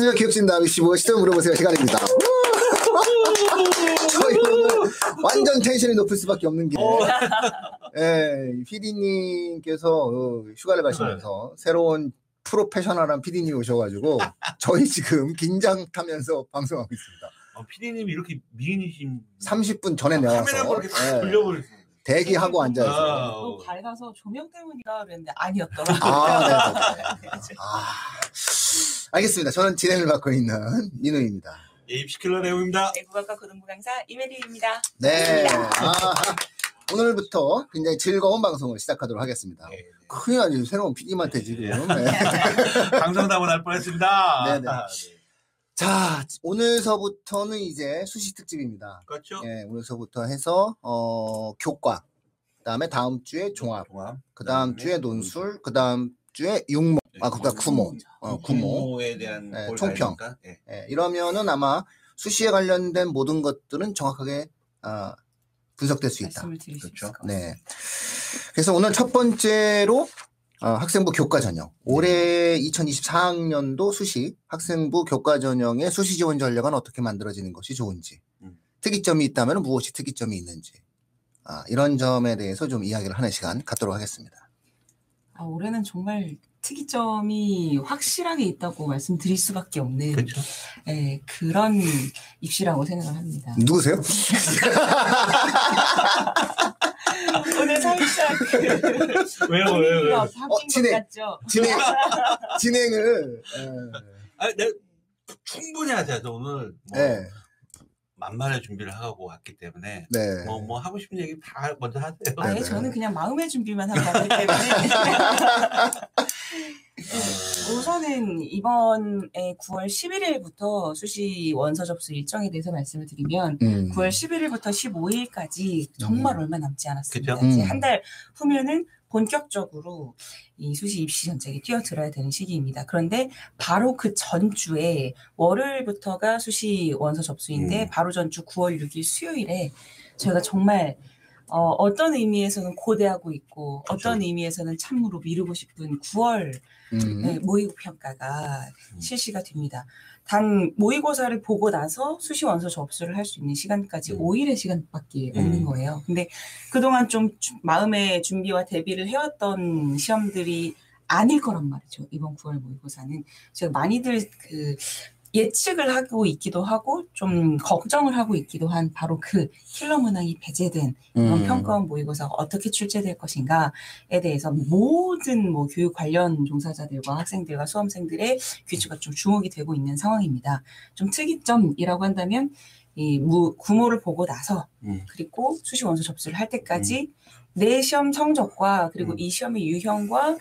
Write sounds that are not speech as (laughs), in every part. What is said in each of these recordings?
안녕하세요. 교육진담 15 시점 물어보세요 시간입니다. (laughs) 저희 오늘 완전 텐션이 높을 수밖에 없는 게, 예, PD님께서 어, 휴가를 가시면서 새로운 프로페셔널한 PD님이 오셔가지고 저희 지금 긴장 타면서 방송하고 있습니다. 어, 피디님이 이렇게 미인이신 30분 전에 카메라 나와서 이렇게 탁 예, 돌려버리시는 대기하고 앉아있어요. 아, 너무 어. 밝아서 조명 때문이다 그랬는데 아니었더라고요. 아, 네, 네, 네. (laughs) 아, 알겠습니다. 저는 진행을 맡고 있는 민우입니다. 예, 입시킬러 내용입니다. 국악과 고등부 강사 이메리입니다. 네. 아, 오늘부터 굉장히 즐거운 방송을 시작하도록 하겠습니다. 네, 큰일 나죠. 새로운 PD님한테 지금. 네. 네. (laughs) 방송담을 할 뻔했습니다. 네네. 자, 오늘서부터는 이제 수시 특집입니다. 그렇죠. 예, 오늘서부터 해서, 어, 교과. 그 다음에 다음 주에 종합. 종합. 그 다음 그다음에 주에 논술. 그 다음 주에 육모. 아, 그 다음 구모. 어, 구모. 구모에 대한 네, 뭘 총평. 예. 예, 이러면은 아마 수시에 관련된 모든 것들은 정확하게, 아, 분석될 수 있다. 말씀을 드릴 수 그렇죠. 있을 것 네. 같습니다. 그래서 오늘 첫 번째로 어, 학생부 교과 전형. 올해 2024학년도 수시 학생부 교과 전형의 수시 지원 전략은 어떻게 만들어지는 것이 좋은지, 음. 특이점이 있다면 무엇이 특이점이 있는지, 아, 이런 점에 대해서 좀 이야기를 하는 시간 갖도록 하겠습니다. 아, 올해는 정말 특이점이 확실하게 있다고 말씀드릴 수밖에 없는 그렇죠. 예, 그런 입시라고 생각을 합니다. 누구세요? (laughs) 오늘 살짝 그 (laughs) 왜요, 왜요, 왜요? 것 진행. 같죠? 진행, (laughs) 진행을, 예, 아, 내가 충분히 하자. 저 오늘 뭐 예, 만만의 준비를 하고 왔기 때문에 네. 뭐, 뭐 하고 싶은 얘기 다 먼저 하세요. 아예 네. 저는 그냥 마음의 준비만 하고 왔기 때문에 (laughs) 어, 우선은 이번에 9월 11일부터 수시 원서 접수 일정에 대해서 말씀을 드리면 음, 9월 11일부터 15일까지 정말 음. 얼마 남지 않았습니다. 음. 한달 후면은 본격적으로 이 수시 입시 전쟁에 뛰어들어야 되는 시기입니다. 그런데 바로 그 전주에 월요일부터가 수시 원서 접수인데 음. 바로 전주 9월 6일 수요일에 저희가 정말 어, 어떤 의미에서는 고대하고 있고 그렇죠. 어떤 의미에서는 참으로 미루고 싶은 9월 음, 네, 모의고 평가가 음. 실시가 됩니다. 단 모의고사를 보고 나서 수시 원서 접수를 할 수 있는 시간까지 음. 5일의 시간밖에 음. 없는 거예요. 근데 그동안 좀 주- 마음의 준비와 대비를 해왔던 시험들이 아닐 거란 말이죠. 이번 9월 모의고사는 제가 많이들 그 예측을 하고 있기도 하고 좀 걱정을 하고 있기도 한 바로 그 킬러 문항이 배제된 이번 음. 평가원 모의고사가 어떻게 출제될 것인가에 대해서 모든 뭐 교육 관련 종사자들과 학생들과 수험생들의 귀추가 좀 주목이 되고 있는 상황입니다. 좀 특이점이라고 한다면 이 무, 구모를 보고 나서 음. 그리고 수시 원서 접수를 할 때까지 내 시험 성적과 그리고 음. 이 시험의 유형과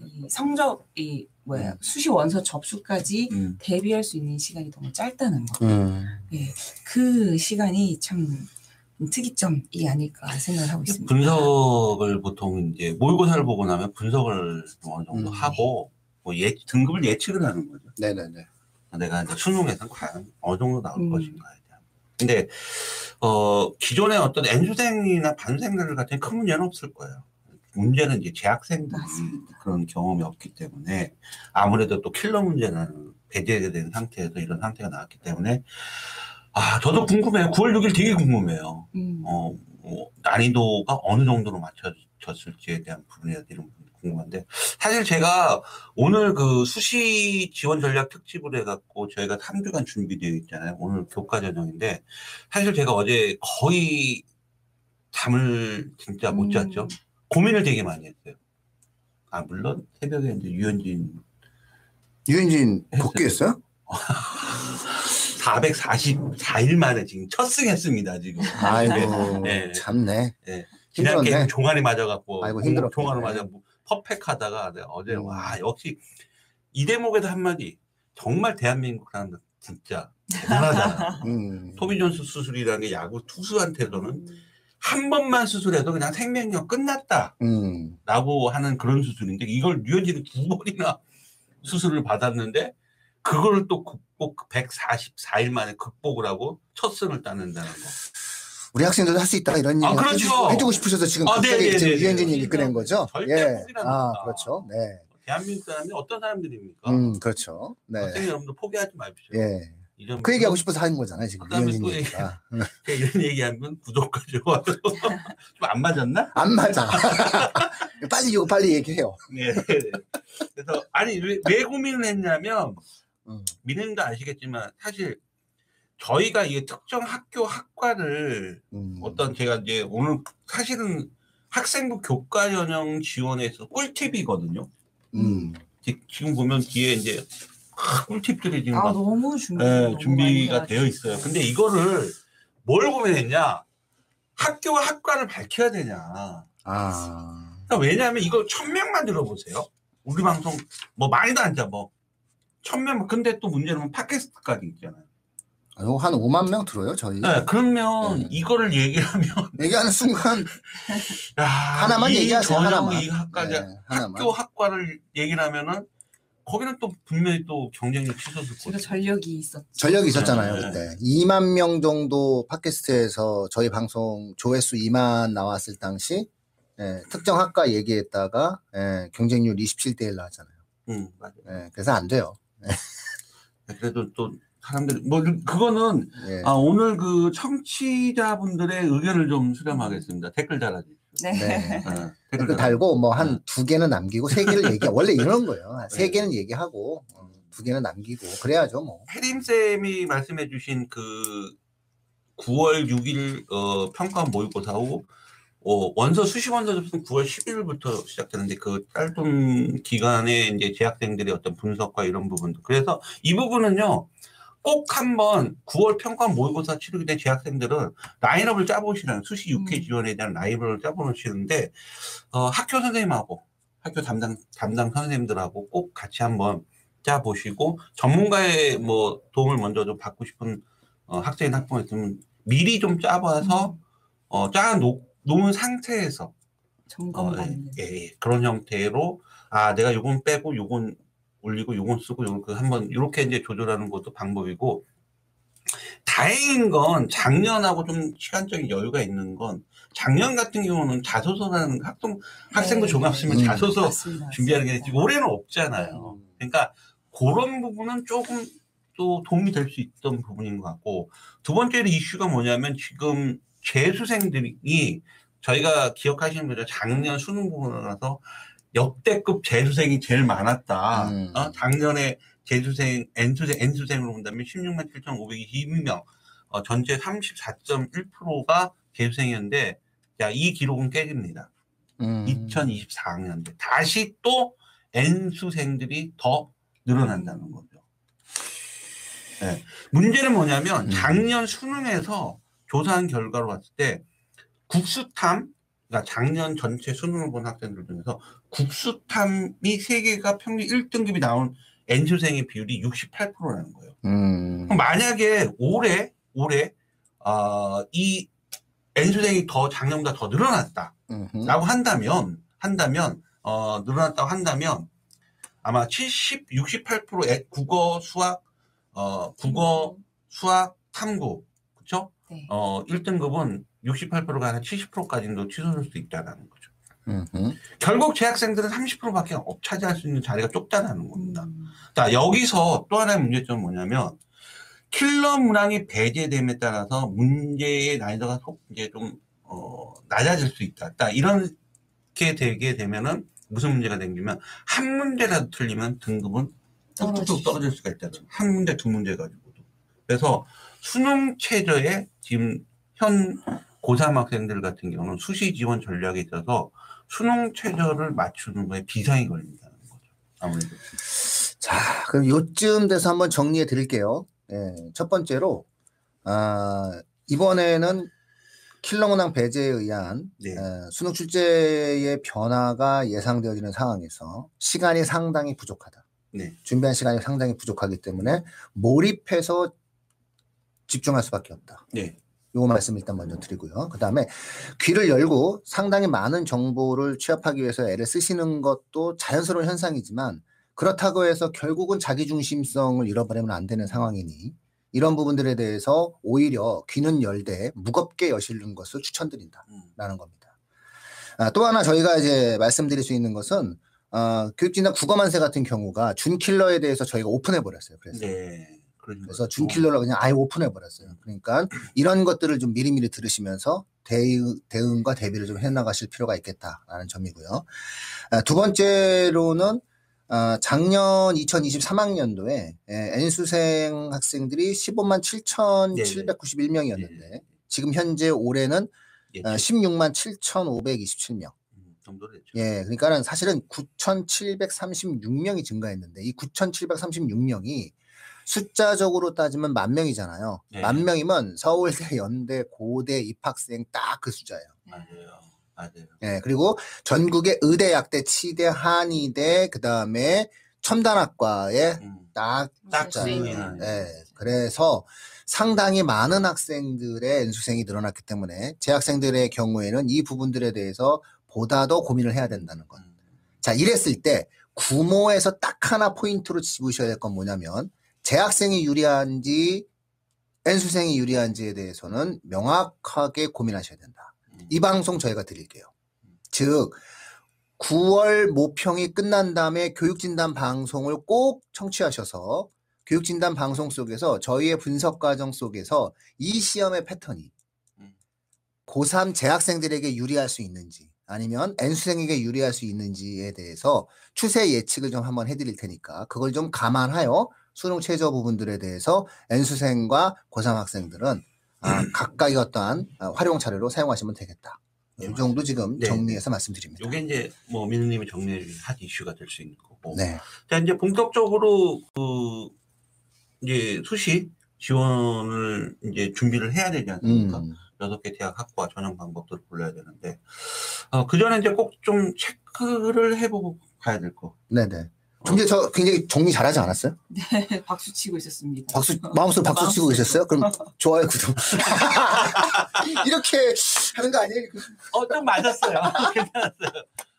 이 성적 이 뭐야 음. 수시 원서 접수까지 음. 대비할 수 있는 시간이 너무 짧다는 거. 음. 예, 그 시간이 참 특이점이 아닐까 생각을 하고 있습니다. 분석을 보통 이제 모의고사를 보고 나면 분석을 좀 어느 정도 음. 하고 뭐 예, 등급을 예측을 하는 거죠. 네네네. 내가 이제 수능에서는 과연 어느 정도 나올 음. 것인가에 대한. 근데 어 기존의 어떤 N수생이나 반생들 같은 큰 문제는 없을 거예요. 문제는 이제 재학생들이 맞습니다. 그런 경험이 없기 때문에 아무래도 또 킬러 문제는 배제된 상태에서 이런 상태가 나왔기 때문에 아 저도 궁금해요. 9월 6일 되게 궁금해요. 음. 어, 뭐 난이도가 어느 정도로 맞춰졌을지에 대한 부분에 대한 궁금한데 사실 제가 오늘 그 수시 지원 전략 특집을 해갖고 저희가 3주간 준비되어 있잖아요. 오늘 교과 전형인데 사실 제가 어제 거의 잠을 진짜 못 음. 잤죠. 고민을 되게 많이 했어요. 아 물론 새벽에 이제 유현진 유현진 했어요. 복귀했어요? (laughs) 444일 만에 지금 첫 승했습니다 지금. 아이고, (laughs) 네. 참네. 지난 힘들었네. 게임 종아리 맞아갖고 아이고, 힘들었겠네. 종아리 맞아 뭐 퍼펙하다가 내가 어제 음. 와 역시 이 대목에도 한마디 정말 대한민국 사람들 진짜 (laughs) 대단하다. 음. 토미 존스 수술이라는 게 야구 투수한테서는 한 번만 수술해도 그냥 생명력 끝났다라고 음. 하는 그런 수술인데 이걸 류현진이 두 번이나 수술을 받았는데 그거를 또 극복 144일 만에 극복을 하고 첫 승을 따낸다는 거. 우리 학생들도 할 수 있다 이런 얘기 아, 그렇죠. 해주고, 해주고 싶으셔서 지금 아, 갑자기 네, 네, 지금 네, 유현진 네. 얘기 꺼낸 거죠? 절대 예. 아. 그렇죠. 네. 대한민국 사람이 어떤 사람들입니까? 음, 그렇죠. 네. 학생 여러분들 포기하지 마십시오. 예. 이런 그 얘기하고 싶어서 하는 거잖아요, 지금. 그다음에 이현진 또 얘기가. (laughs) 이런 얘기하면 구독과 좋아요 좀안 맞았나? 안 맞아. (laughs) 빨리 이거 빨리 얘기해요. 네. 네. 그래서 아니 왜, 왜 고민을 했냐면 음. 민행도 아시겠지만 사실 저희가 이게 특정 학교 학과를 음. 어떤 제가 이제 오늘 사실은 학생부 교과 전형 지원에서 꿀팁이거든요. 음. 지- 지금 보면 뒤에 이제 아, 꿀팁들이 지금 아 막, 너무 준비 예, 너무 준비가 되어 있어요. 근데 이거를 뭘 고민했냐? 학교와 학과를 밝혀야 되냐? 아. 그러니까 왜냐하면 이거 천 명만 들어보세요. 우리 방송 뭐 많이도 안 잡어. 천 명. 근데 또 문제는 뭐 팟캐스트까지 있잖아요. 아, 이거 한 5만 명 들어요, 저희. 네, 그러면 네. 이거를 얘기하면 (laughs) 얘기하는 순간 야, 하나만 이 얘기하세요, 하나만. 이 학과 네, 하나만. 학교 학과를 얘기를 하면은 거기는 또 분명히 또 경쟁력 치솟을 제가 거예요. 전력이 있었죠. 전력이 있었잖아요, 네. 그때. 2만 명 정도 팟캐스트에서 저희 방송 조회수 2만 나왔을 당시 예, 특정 학과 얘기했다가 예, 경쟁률 27대 1 나왔잖아요. 응, 맞아요. 예, 그래서 안 돼요. 그래도 또 사람들이 뭐 그거는 예. 아, 오늘 그 청취자분들의 의견을 좀 수렴하겠습니다. 댓글 달아주세요. 네. 네. 네, 달아- 달고 뭐 네. 한두 개는 남기고 세 개를 얘기 원래 이러는 거예요. 한세 네. 개는 얘기하고 어, 두 개는 남기고 그래야죠 뭐. 혜림 쌤이 말씀해주신 그 9월 6일 어, 평가 모의고사 후 어, 원서 수시 원서 접수는 9월 11일부터 시작되는데 그 짧은 기간에 이제 재학생들의 어떤 분석과 이런 부분도 그래서 이 부분은요 꼭 한번 9월 평가 모의고사 치르게 된 재학생들은 라인업을 짜보시라는 수시 6회 음. 지원에 대한 라인업을 짜보시는데 어, 학교 선생님하고 학교 담당 담당 선생님들하고 꼭 같이 한번 짜 보시고 전문가의 뭐 도움을 먼저 좀 받고 싶은 어, 학생인 학부모 있으면 미리 좀 짜봐서 어, 짜 놓, 놓은 상태에서 어, 예, 점검받는. 예, 예. 그런 형태로 아 내가 요건 빼고 요건 올리고 요건 쓰고 요건 그 한번 이렇게 이제 조절하는 것도 방법이고 다행인 건 작년하고 좀 시간적인 여유가 있는 건 작년 같은 경우는 자소서라는 학생 학생부 네. 종합 쓰면 음. 자소서 맞습니다. 준비하는 게 있지 올해는 없잖아요. 그러니까 그런 부분은 조금 또 도움이 될 수 있던 부분인 것 같고 두 번째 이슈가 뭐냐면 지금 재수생들이 저희가 기억하시는 거죠. 작년 수능 보고 나서 역대급 재수생이 제일 많았다. 음. 어? 작년에 재수생 N수생 N수생으로 본다면 16만 7,522명 어, 전체 34.1%가 재수생이었는데 자, 이 기록은 깨집니다. 음. 2024학년대 다시 또 N수생들이 더 늘어난다는 거죠. 네. 문제는 뭐냐면 음. 작년 수능에서 조사한 결과로 봤을 때 국수탐 그러니까 작년 전체 수능을 본 학생들 중에서 국수탐이 세계가 평균 1등급이 나온 N수생의 비율이 68%라는 거예요. 음. 만약에 올해 올해 어, 이 N수생이 더 작년보다 더 늘어났다. 음흠. 라고 한다면 한다면 어 늘어났다고 한다면 아마 70, 68% 애- 국어, 수학, 어 국어, 수학, 탐구 그렇죠? 네. 어 1등급은 68%가 아니라 70%까지도 취소될 수 있다라는 거죠. 음흠. 결국 재학생들은 30%밖에 없 차지할 수 있는 자리가 좁다라는 겁니다. 음. 자, 여기서 또 하나의 문제점은 뭐냐면, 킬러 문항이 배제됨에 따라서 문제의 난이도가 속, 이제 좀, 어, 낮아질 수 있다. 딱 이렇게 되게 되면은 무슨 문제가 생기면, 한 문제라도 틀리면 등급은 뚝뚝뚝. 떨어질 수가 있다는. 한 문제, 두 문제 가지고도. 그래서 수능 최저의 지금 현 고3 학생들 같은 경우는 수시 지원 전략에 있어서 수능 최저를 맞추는 거에 비상이 걸린다는 거죠. 아무래도. 자, 그럼 요쯤 돼서 한번 정리해 드릴게요. 예, 첫 번째로, 아, 이번에는 킬러 문항 배제에 의한 네. 에, 수능 출제의 변화가 예상되어지는 상황에서 시간이 상당히 부족하다. 네. 준비한 시간이 상당히 부족하기 때문에 몰입해서 집중할 수밖에 없다. 네. 요거 말씀 일단 먼저 드리고요. 그 다음에 귀를 열고 상당히 많은 정보를 취합하기 위해서 애를 쓰시는 것도 자연스러운 현상이지만 그렇다고 해서 결국은 자기중심성을 잃어버리면 안 되는 상황이니 이런 부분들에 대해서 오히려 귀는 열되 무겁게 여시는 것을 추천드린다라는 음. 겁니다. 아, 또 하나 저희가 이제 말씀드릴 수 있는 것은 어, 교육진단 국어만세 같은 경우가 준킬러에 대해서 저희가 오픈해 버렸어요. 그래서 네. 그래서. 준킬러를 그냥 아예 오픈해 버렸어요. 그러니까 이런 것들을 좀 미리미리 들으시면서 대응, 대응과 대비를 좀 해나가실 필요가 있겠다라는 점이고요. 아, 두 번째로는 아, 작년 2023학년도에 N수생 학생들이 15만 7,791명이었는데 네. 지금 현재 올해는 예, 아, 16만 7,527명. 음. 예, 그러니까는 사실은 9,736명이 증가했는데 이 9,736명이 숫자적으로 따지면 만 명이잖아요. 네. 만 명이면 서울대, 연대, 고대 입학생 딱 그 숫자예요. 맞아요. 맞아요. 예, 그리고 전국의 의대, 약대, 치대, 한의대, 그 다음에 첨단학과에 음. 딱 딱 숫자예요. 예, 그래서 상당히 많은 학생들의 N수생이 늘어났기 때문에 재학생들의 경우에는 이 부분들에 대해서 보다 더 고민을 해야 된다는 것. 음. 자, 이랬을 때 구모에서 딱 하나 포인트로 집으셔야 될 건 뭐냐면 재학생이 유리한지 N수생이 유리한지에 대해서는 명확하게 고민하셔야 된다. 음. 이 방송 저희가 드릴게요. 즉 9월 모평이 끝난 다음에 교육진단 방송을 꼭 청취하셔서 교육진단 방송 속에서 저희의 분석 과정 속에서 이 시험의 패턴이 음. 고3 재학생들에게 유리할 수 있는지 아니면 N수생에게 유리할 수 있는지에 대해서 추세 예측을 좀 한번 해드릴 테니까 그걸 좀 감안하여 수능 최저 부분들에 대해서 N수생과 고3 학생들은 아, 각각의 어떠한 아, 활용 차례로 사용하시면 되겠다. 네, 이 정도 지금 네, 정리해서 말씀드립니다. 요게 이제 뭐 민우님이 정리한 이슈가 될 수 있는 거고. 네. 자 이제 본격적으로 그 이제 수시 지원을 이제 준비를 해야 되지 않습니까? 음. 여섯 개 대학 학과 전형 방법들을 골라야 되는데 어, 그 전에 이제 꼭 좀 체크를 해보고 가야 될 거. 네네. 근데 저 굉장히 정리 잘하지 않았어요? (laughs) 박수 치고 있었습니다. 박수 마음속으로 박수 치고 계셨어요? 그럼 좋아요 구독. (laughs) 이렇게 하는 거 아니에요? 어, 좀 맞았어요. (laughs) 괜찮았어요.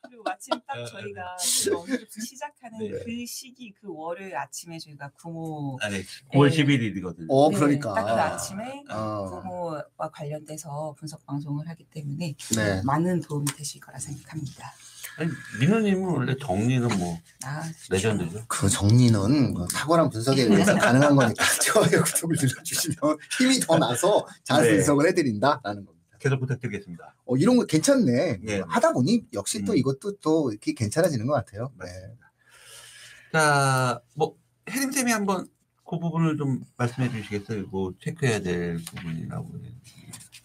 그리고 마침 딱 네, 저희가 언제부터 시작하는 네. 그 시기 그 월요일 아침에 저희가 구모 9월 네. 11일이거든요. 어 네, 그러니까. 딱그 아침에 어, 구모와 관련돼서 분석 방송을 하기 때문에 네. 많은 도움이 되실 거라 생각합니다. 아니, 민우님은 원래 정리는 뭐 아, 레전드죠. 그 정리는 그 탁월한 분석에 의해서 가능한 거니까 (laughs) 좋아요 구독을 눌러주시면 힘이 더 나서 잘 네. 분석을 해드린다라는 겁니다. 계속 부탁드리겠습니다. 어, 이런 거 괜찮네. 네. 하다 보니 역시 또 음. 이것도 또 이렇게 괜찮아지는 것 같아요. 네. 자, 뭐 혜림쌤이 한번 그 부분을 좀 말씀해 주시겠어요? 뭐 체크해야 될 부분이라고.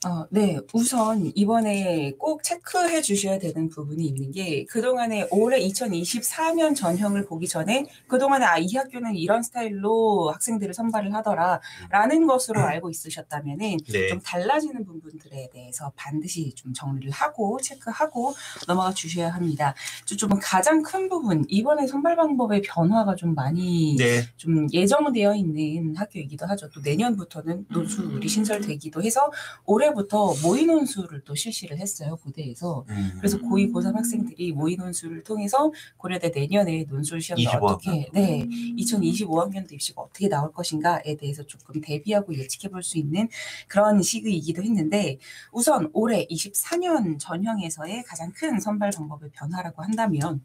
어, 네, 우선 이번에 꼭 체크해 주셔야 되는 부분이 있는 게 그동안에 올해 2024년 전형을 보기 전에 그동안에 아, 이 학교는 이런 스타일로 학생들을 선발을 하더라라는 것으로 알고 있으셨다면은 네. 좀 달라지는 부분들에 대해서 반드시 좀 정리를 하고 체크하고 넘어가 주셔야 합니다. 좀- 좀 가장 큰 부분 이번에 선발 방법의 변화가 좀 많이 네. 좀 예정되어 있는 학교이기도 하죠. 또 내년부터는 논술이 신설되기도 해서 올해 부터 모의 논술을 또 실시를 했어요 고대에서. 음. 그래서 고2, 고3 학생들이 모의 논술을 통해서 고려대 내년에 논술 시험이 25 어떻게. 네, 2025학년도 입시가 어떻게 나올 것인가에 대해서 조금 대비하고 예측해 볼 수 있는 그런 시기이기도 했는데 우선 올해 24년 전형에서의 가장 큰 선발 방법의 변화라고 한다면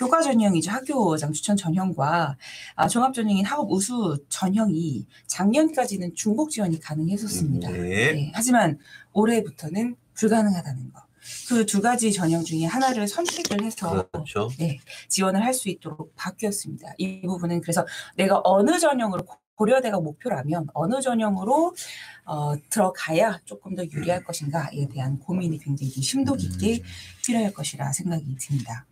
교과 전형이죠. 학교장 추천 전형과 아, 종합 전형인 학업 우수 전형이 작년까지는 중복 지원이 가능했었습니다. 네. 네, 하지만 올해부터는 불가능하다는 거. 그 두 가지 전형 중에 하나를 선택을 해서 그렇죠. 지원을 할 수 있도록 바뀌었습니다. 이 부분은 그래서 내가 어느 전형으로 고- 고려대가 목표라면 어느 전형으로 어, 들어가야 조금 더 유리할 것인가에 대한 고민이 굉장히 좀 심도 깊게 음. 필요할 것이라 생각이 듭니다.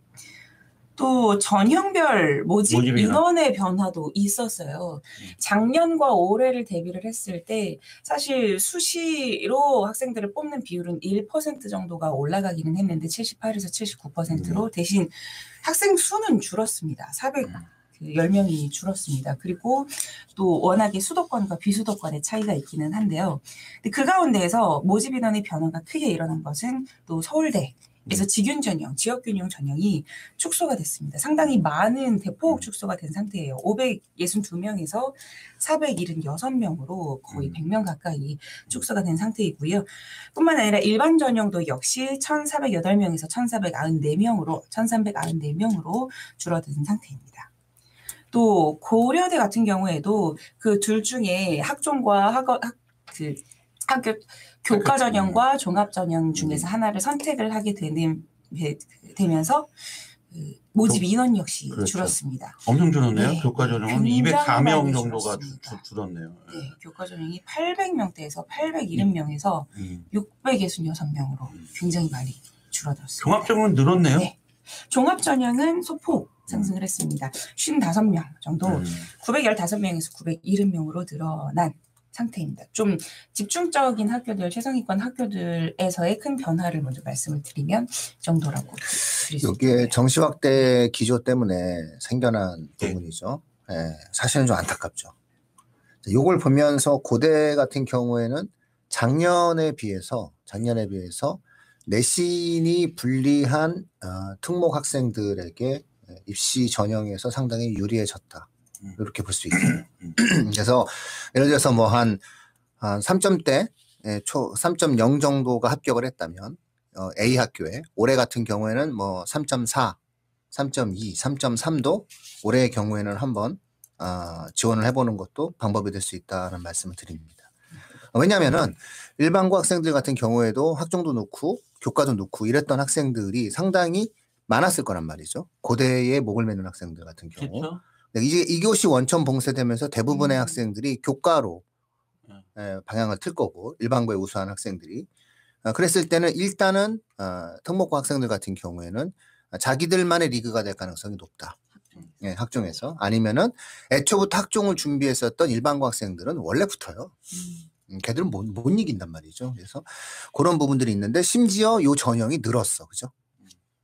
또 전형별 모집 모집 인원. 인원의 변화도 있었어요. 작년과 올해를 대비를 했을 때 사실 수시로 학생들을 뽑는 비율은 1% 정도가 올라가기는 했는데 78에서 79%로 대신 학생 수는 줄었습니다. 400 음. 그 10명이 줄었습니다. 그리고 또 워낙에 수도권과 비수도권의 차이가 있기는 한데요. 근데 그 가운데에서 모집 인원의 변화가 크게 일어난 것은 또 서울대 그래서 직윤 전형, 지역균형 전형이 축소가 됐습니다. 상당히 많은 대폭 축소가 된 상태예요. 562명에서 476명으로 거의 음. 100명 가까이 축소가 된 상태이고요. 뿐만 아니라 일반 전형도 역시 1,408명에서 1,494명으로 1,394명으로 줄어든 상태입니다. 또 고려대 같은 경우에도 그 둘 중에 학종과 학원 학, 그 학교 교과 전형과 종합 전형 중에서 하나를 선택을 하게 되는 되면서 그 모집 인원 역시 그렇죠. 줄었습니다. 엄청 줄었네요. 네. 교과 전형은 굉장히 204명 많이 정도가 주. 주, 줄었네요. 네, 교과 전형이 800명대에서 870명에서 음. 666명으로 굉장히 많이 줄어들었습니다. 종합 전형은 늘었네요. 네. 종합 전형은 소폭 상승을 했습니다. 55명 정도 음. 915명에서 970명으로 늘어난 상태입니다. 좀 집중적인 학교들, 최상위권 학교들에서의 큰 변화를 먼저 말씀을 드리면 이 정도라고 드릴 수 이게. 정시 확대 기조 때문에 생겨난 네. 부분이죠. 예, 사실은 좀 안타깝죠. 이걸 보면서 고대 같은 경우에는 작년에 비해서 작년에 비해서 내신이 불리한 어, 특목 학생들에게 입시 전형에서 상당히 유리해졌다. 음. 이렇게 볼 수 있어요. 음. (clears throat) 그래서 예를 들어서 뭐 한 한 3점대 예, 초3.0 정도가 합격을 했다면 어, A 학교에 올해 같은 경우에는 뭐 3.4, 3.2, 3.3도 올해의 경우에는 한번 아, 지원을 해보는 것도 방법이 될 수 있다는 말씀을 드립니다. 왜냐하면은 일반고 학생들 같은 경우에도 학종도 넣고 교과도 넣고 이랬던 학생들이 상당히 많았을 거란 말이죠. 고대에 목을 매는 학생들 같은 경우. 그렇죠. 네, 이제 이것이 원천 봉쇄되면서 대부분의 음. 학생들이 교과로 음. 에, 방향을 틀 거고 일반고에 우수한 학생들이 어, 그랬을 때는 일단은 어, 특목고 학생들 같은 경우에는 자기들만의 리그가 될 가능성이 높다. 예, 학종에서 아니면은 애초부터 학종을 준비했었던 일반고 학생들은 원래 붙어요. 음, 음, 걔들은 못, 못 이긴단 말이죠. 그래서 그런 부분들이 있는데 심지어 요 전형이 늘었어. 그죠?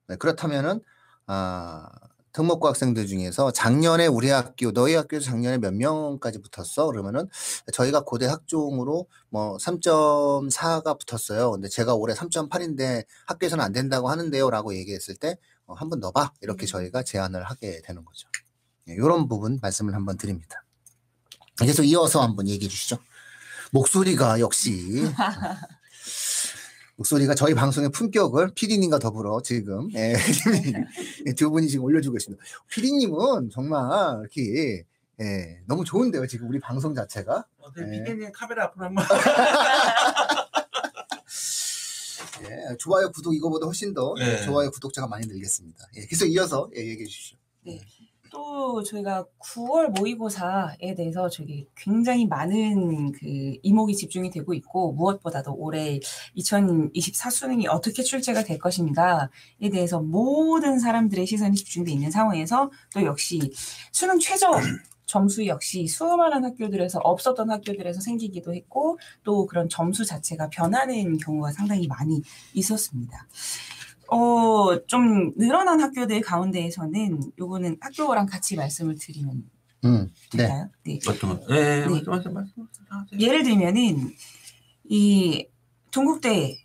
네, 그렇다면은, 아, 특목고 학생들 중에서 작년에 우리 학교, 너희 학교에서 작년에 몇 명까지 붙었어? 그러면은 저희가 고대 학종으로 뭐 3.4가 붙었어요. 근데 제가 올해 3.8인데 학교에서는 안 된다고 하는데요. 라고 얘기했을 때 어, 한번 넣어봐. 이렇게 음. 저희가 제안을 하게 되는 거죠. 이런 부분 말씀을 한번 드립니다. 그래서 이어서 한번 얘기해 주시죠. 목소리가 역시 (laughs) 목소리가 저희 방송의 품격을 피디님과 더불어 지금 예, (laughs) 두 분이 지금 올려주고 있습니다. 피디님은 정말 이렇게 예, 너무 좋은데요. 지금 우리 방송 자체가 어, 그 네. 피디님 카메라 앞으로 한번. (laughs) 예, 좋아요 구독 이거보다 훨씬 더 네. 좋아요 구독자가 많이 늘겠습니다. 예, 그래서 이어서 예, 얘기해 주시죠. 또 저희가 9월 모의고사에 대해서 저기 굉장히 많은 그 이목이 집중이 되고 있고 무엇보다도 올해 2024 수능이 어떻게 출제가 될 것인가에 대해서 모든 사람들의 시선이 집중돼 있는 상황에서 또 역시 수능 최저 (clears throat) 점수 역시 수많은 학교들에서 없었던 학교들에서 생기기도 했고 또 그런 점수 자체가 변하는 경우가 상당히 많이 있었습니다. 어, 좀 늘어난 학교들 가운데에서는 요거는 학교랑 같이 말씀을 드리면 음, 네. 될까요? 네. 어떤 거? 네, 네. 말씀, 말씀. 예를 들면은 이 동국대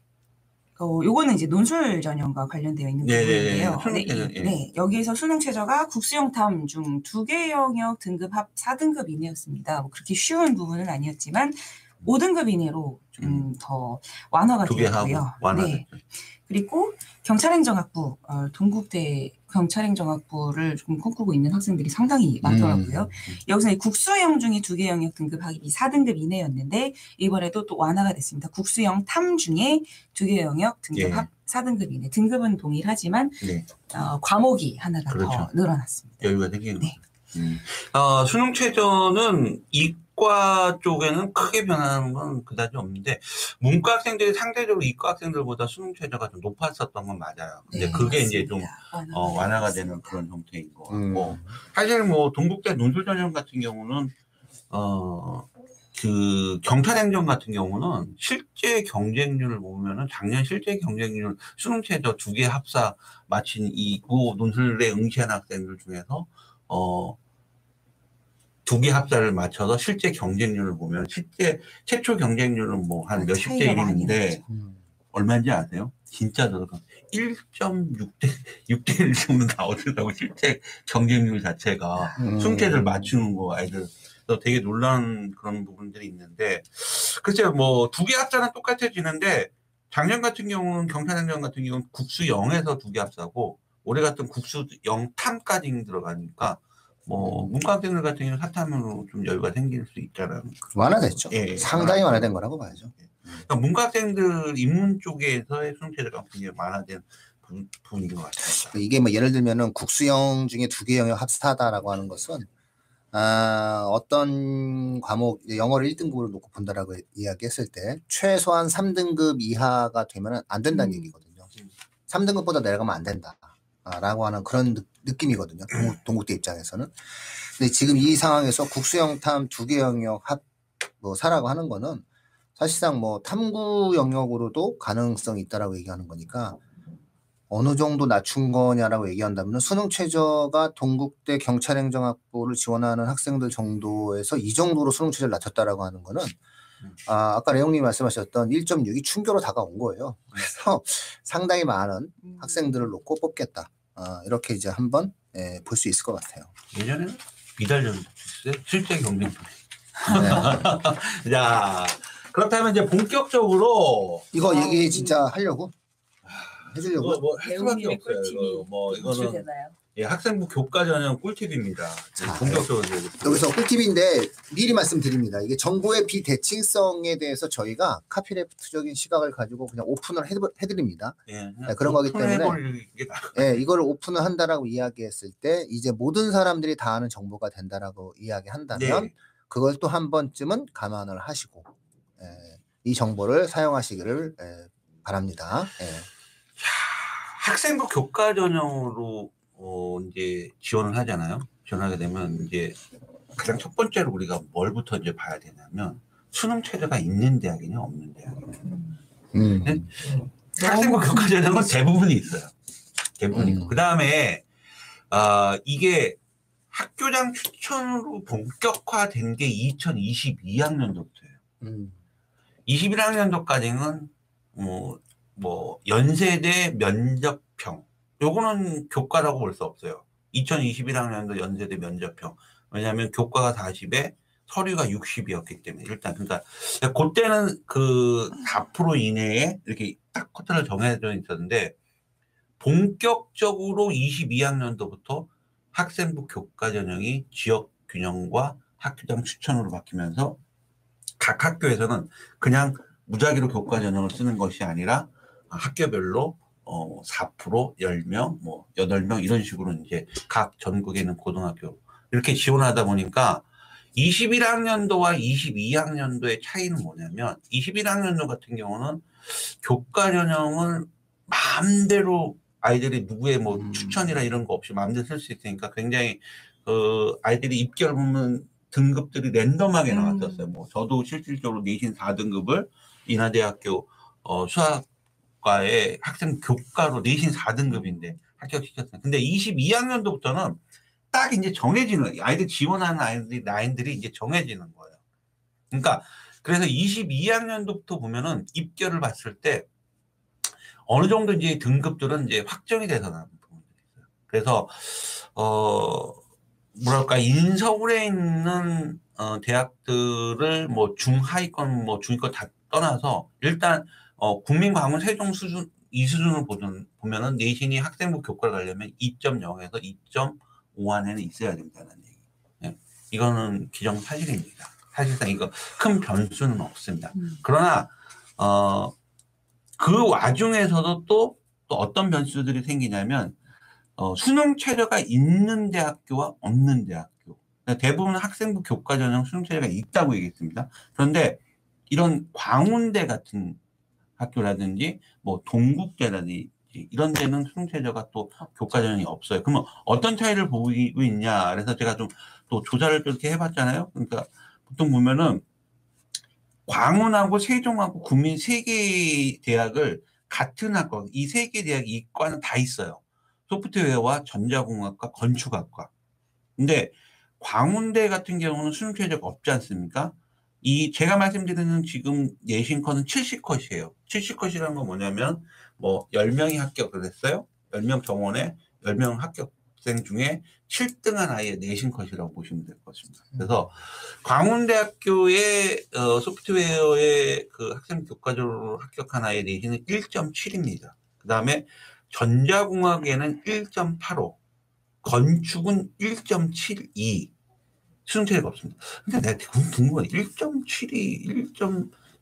어, 요거는 이제 논술 전형과 관련되어 있는. 부분인데요. 수능 네, 최저, 예. 네, 여기에서 수능 최저가 국수영탐 중 두 개 영역 등급 합 4등급 이내였습니다. 뭐 그렇게 쉬운 부분은 아니었지만 5등급 이내로 좀 음. 더 완화가 두개 하고 되었고요. 완화. 네. 그리고 경찰행정학부, 어, 동국대 경찰행정학부를 좀 꿈꾸고 있는 학생들이 상당히 많더라고요. 음. 여기서 이 국수형 중에 두 개 영역 등급 학입이 4등급 이내였는데 이번에도 또 완화가 됐습니다. 국수형 탐 중에 두 개 영역 등급 예. 합 4등급 이내. 등급은 동일하지만 네, 어, 과목이 하나가 그렇죠. 더 늘어났습니다. 여유가 생기는 네. 음. 어, 수능 최저는 이 과 쪽에는 크게 변하는 건 그다지 없는데 문과 학생들이 상대적으로 이과 학생들보다 수능 최저가 좀 높았었던 건 맞아요. 근데 네, 그게 이제 좀 맞습니다. 어, 완화가. 되는 그런 형태인 것 음. 같고 사실 뭐 동국대 논술 전형 같은 경우는 어. 그 경찰행정 같은 경우는 실제 경쟁률을 보면은 작년 실제 경쟁률 수능 최저 두 개 합사 마친 이고 논술에 응시한 학생들 중에서 어 두 개 합사를 맞춰서 실제 경쟁률을 보면 실제 최초 경쟁률은 뭐한 아, 몇십 대 차이가 많이 1인데 나죠. 음. 얼마인지 아세요? 진짜 들어가 1.6대 6대 1 정도 나오더라고 실제 경쟁률 자체가 음. 수능체제를 맞추는 거 아이들 되게 놀란 그런 부분들이 있는데 글쎄요 뭐 두 개 합자는 똑같아지는데 작년 같은 경우는 경찰행정 같은 경우는 국수 0에서 두 개 합사고 올해 같은 국수 0 탐까지 들어가니까 뭐 문과학생들 같은 경우는 사탐으로 좀 여유가 생길 수 있다라는 완화됐죠. 예, 예. 상당히 완화된 거라고 봐야죠. 그러니까 문과학생들 입문 쪽에서의 수능체제가 굉장히 완화된 부- 부분인 것 같습니다. 이게 뭐 예를 들면은 국수형 중에 두 개 영역 합사다라고 하는 것은 아, 어떤 과목 영어를 1등급으로 놓고 본다라고 이야기했을 때 최소한 3등급 이하가 되면은 안 된다는 음. 얘기거든요. 3등급보다 내려가면 안 된다. 아, 라고 하는 그런 느, 느낌이거든요. 동국, 동국 대 입장에서는. 근데 지금 이 상황에서 국수형 탐두 개 영역 합, 뭐, 사라고 하는 거는 사실상 뭐 탐구 영역으로도 가능성이 있다라고 얘기하는 거니까 어느 정도 낮춘 거냐라고 얘기한다면 수능 최저가 동국대 경찰행정학부를 지원하는 학생들 정도에서 이 정도로 수능 최저를 낮췄다라고 하는 거는 아, 아까 레옹님 말씀하셨던 1.6이 충교로 다가온 거예요. 그래서 (laughs) 상당히 많은 음. 학생들을 놓고 뽑겠다. 아, 이렇게 이제 한번 예, 볼 수 있을 것 같아요. 예전에는 미달전 실제 경쟁 네. (laughs) 자 그렇다면 이제 본격적으로 이거 아, 얘기 음. 진짜 하려고 해주려고. 이거 뭐할 수밖에 배우님의 없어요. 이거 뭐 이거는 노출되나요? 예, 학생부 교과 전형 꿀팁입니다. 자, 본격적으로 여기서 꿀팁인데 미리 말씀드립니다. 이게 정보의 비대칭성에 대해서 저희가 카피레프트적인 시각을 가지고 그냥 오픈을 해- 해드 립니다. 예, 네, 그런 거기 때문에 예, 이걸 오픈을 한다라고 이야기했을 때 이제 모든 사람들이 다 아는 정보가 된다라고 이야기한다면 네. 그걸 또 한 번쯤은 감안을 하시고 예, 이 정보를 사용하시기를 예, 바랍니다. 예. 자, 학생부 교과 전형으로 어, 이제 지원을 하잖아요. 지원하게 되면 이제 가장 첫 번째로 우리가 뭘부터 이제 봐야 되냐면 수능 체제가 있는 대학이냐 없는 대학이냐. 음. 네? 학생부 교과 전형은 대부분이 있어요. 대부분이 있고 음. 그 다음에 아 이게 학교장 추천으로 본격화된 게 2022학년도부터예요. 음. 21학년도까지는 뭐, 뭐 연세대 면접평 요거는 교과라고 볼 수 없어요. 2021학년도 연세대 면접평 왜냐하면 교과가 40에 서류가 60이었기 때문에 일단 그러니까 그때는 그 4% 이내에 이렇게 딱 커트를 정해져 있었는데 본격적으로 22학년도부터 학생부 교과 전형이 지역 균형과 학교장 추천으로 바뀌면서 각 학교에서는 그냥 무작위로 교과 전형을 쓰는 것이 아니라 학교별로 어, 4% 10명, 뭐 8명 이런 식으로 이제 각 전국에 있는 고등학교 이렇게 지원하다 보니까 21학년도와 22학년도의 차이는 뭐냐면 21학년도 같은 경우는 교과 전형을 마음대로 아이들이 누구의 뭐 음. 추천이나 이런 거 없이 마음대로 쓸 수 있으니까 굉장히 그 아이들이 입결 보면 등급들이 랜덤하게 음. 나왔었어요. 뭐 저도 실질적으로 내신 4등급을 인하대학교 어, 수학 과의 학생 교과로 내신 4등급인데 합격시켰어요. 근데 22학년도부터는 딱 이제 정해지는 아이들 지원하는 아이들이 라인들이 이제 정해지는 거예요. 그러니까 그래서 22학년도부터 보면은 입결을 봤을 때 어느 정도 이제 등급들은 이제 확정이 돼서 나는 부분들이 있어요. 그래서 어 뭐랄까 인서울에 있는 어 대학들을 뭐 중하위권 뭐 중위권 다 떠나서 일단 어 국민 과문 세종 수준 이 수준을 보면 보면은 내신이 학생부 교과를 가려면 2.0에서 2.5 안에는 있어야 된다는 얘기. 예. 이거는 기정 사실입니다. 사실상 이거 큰 변수는 없습니다. 음. 그러나 어, 그 와중에서도 또, 또 어떤 변수들이 생기냐면 어, 수능 체제가 있는 대학교와 없는 대학교. 그러니까 대부분 학생부 교과 전형 수능 체제가 있다고 얘기했습니다. 그런데 이런 광운대 같은 학교라든지 뭐 동국대라든지 이런 데는 수능 체제가 또 교과 전형이 없어요. 그러면 어떤 차이를 보이고 있냐? 그래서 제가 좀 또 조사를 이렇게 해봤잖아요. 그러니까 보통 보면은 광운하고 세종하고 국민 세개 대학을 같은 학과, 이 세 개 대학 이과는 다 있어요. 소프트웨어와 전자공학과, 건축학과. 근데 광운대 같은 경우는 수능 최저가 없지 않습니까? 이 제가 말씀드리는 지금 내신컷은 70컷이에요. 70컷이라는 건 뭐냐면 뭐 10명이 합격을 했어요. 10명 정원에 10명 합격생 중에 7등한 아이의 내신 컷이라고 보시면 될것 같습니다. 그래서 광운대학교의 어, 소프트웨어의 그 학생 교과적으로 합격한 아이의 내신은 1.7입니다. 그 다음에 전자공학에는 1.85, 건축은 1.72, 수능체가 없습니다. 근데 내가 궁- 궁금해. 1.72,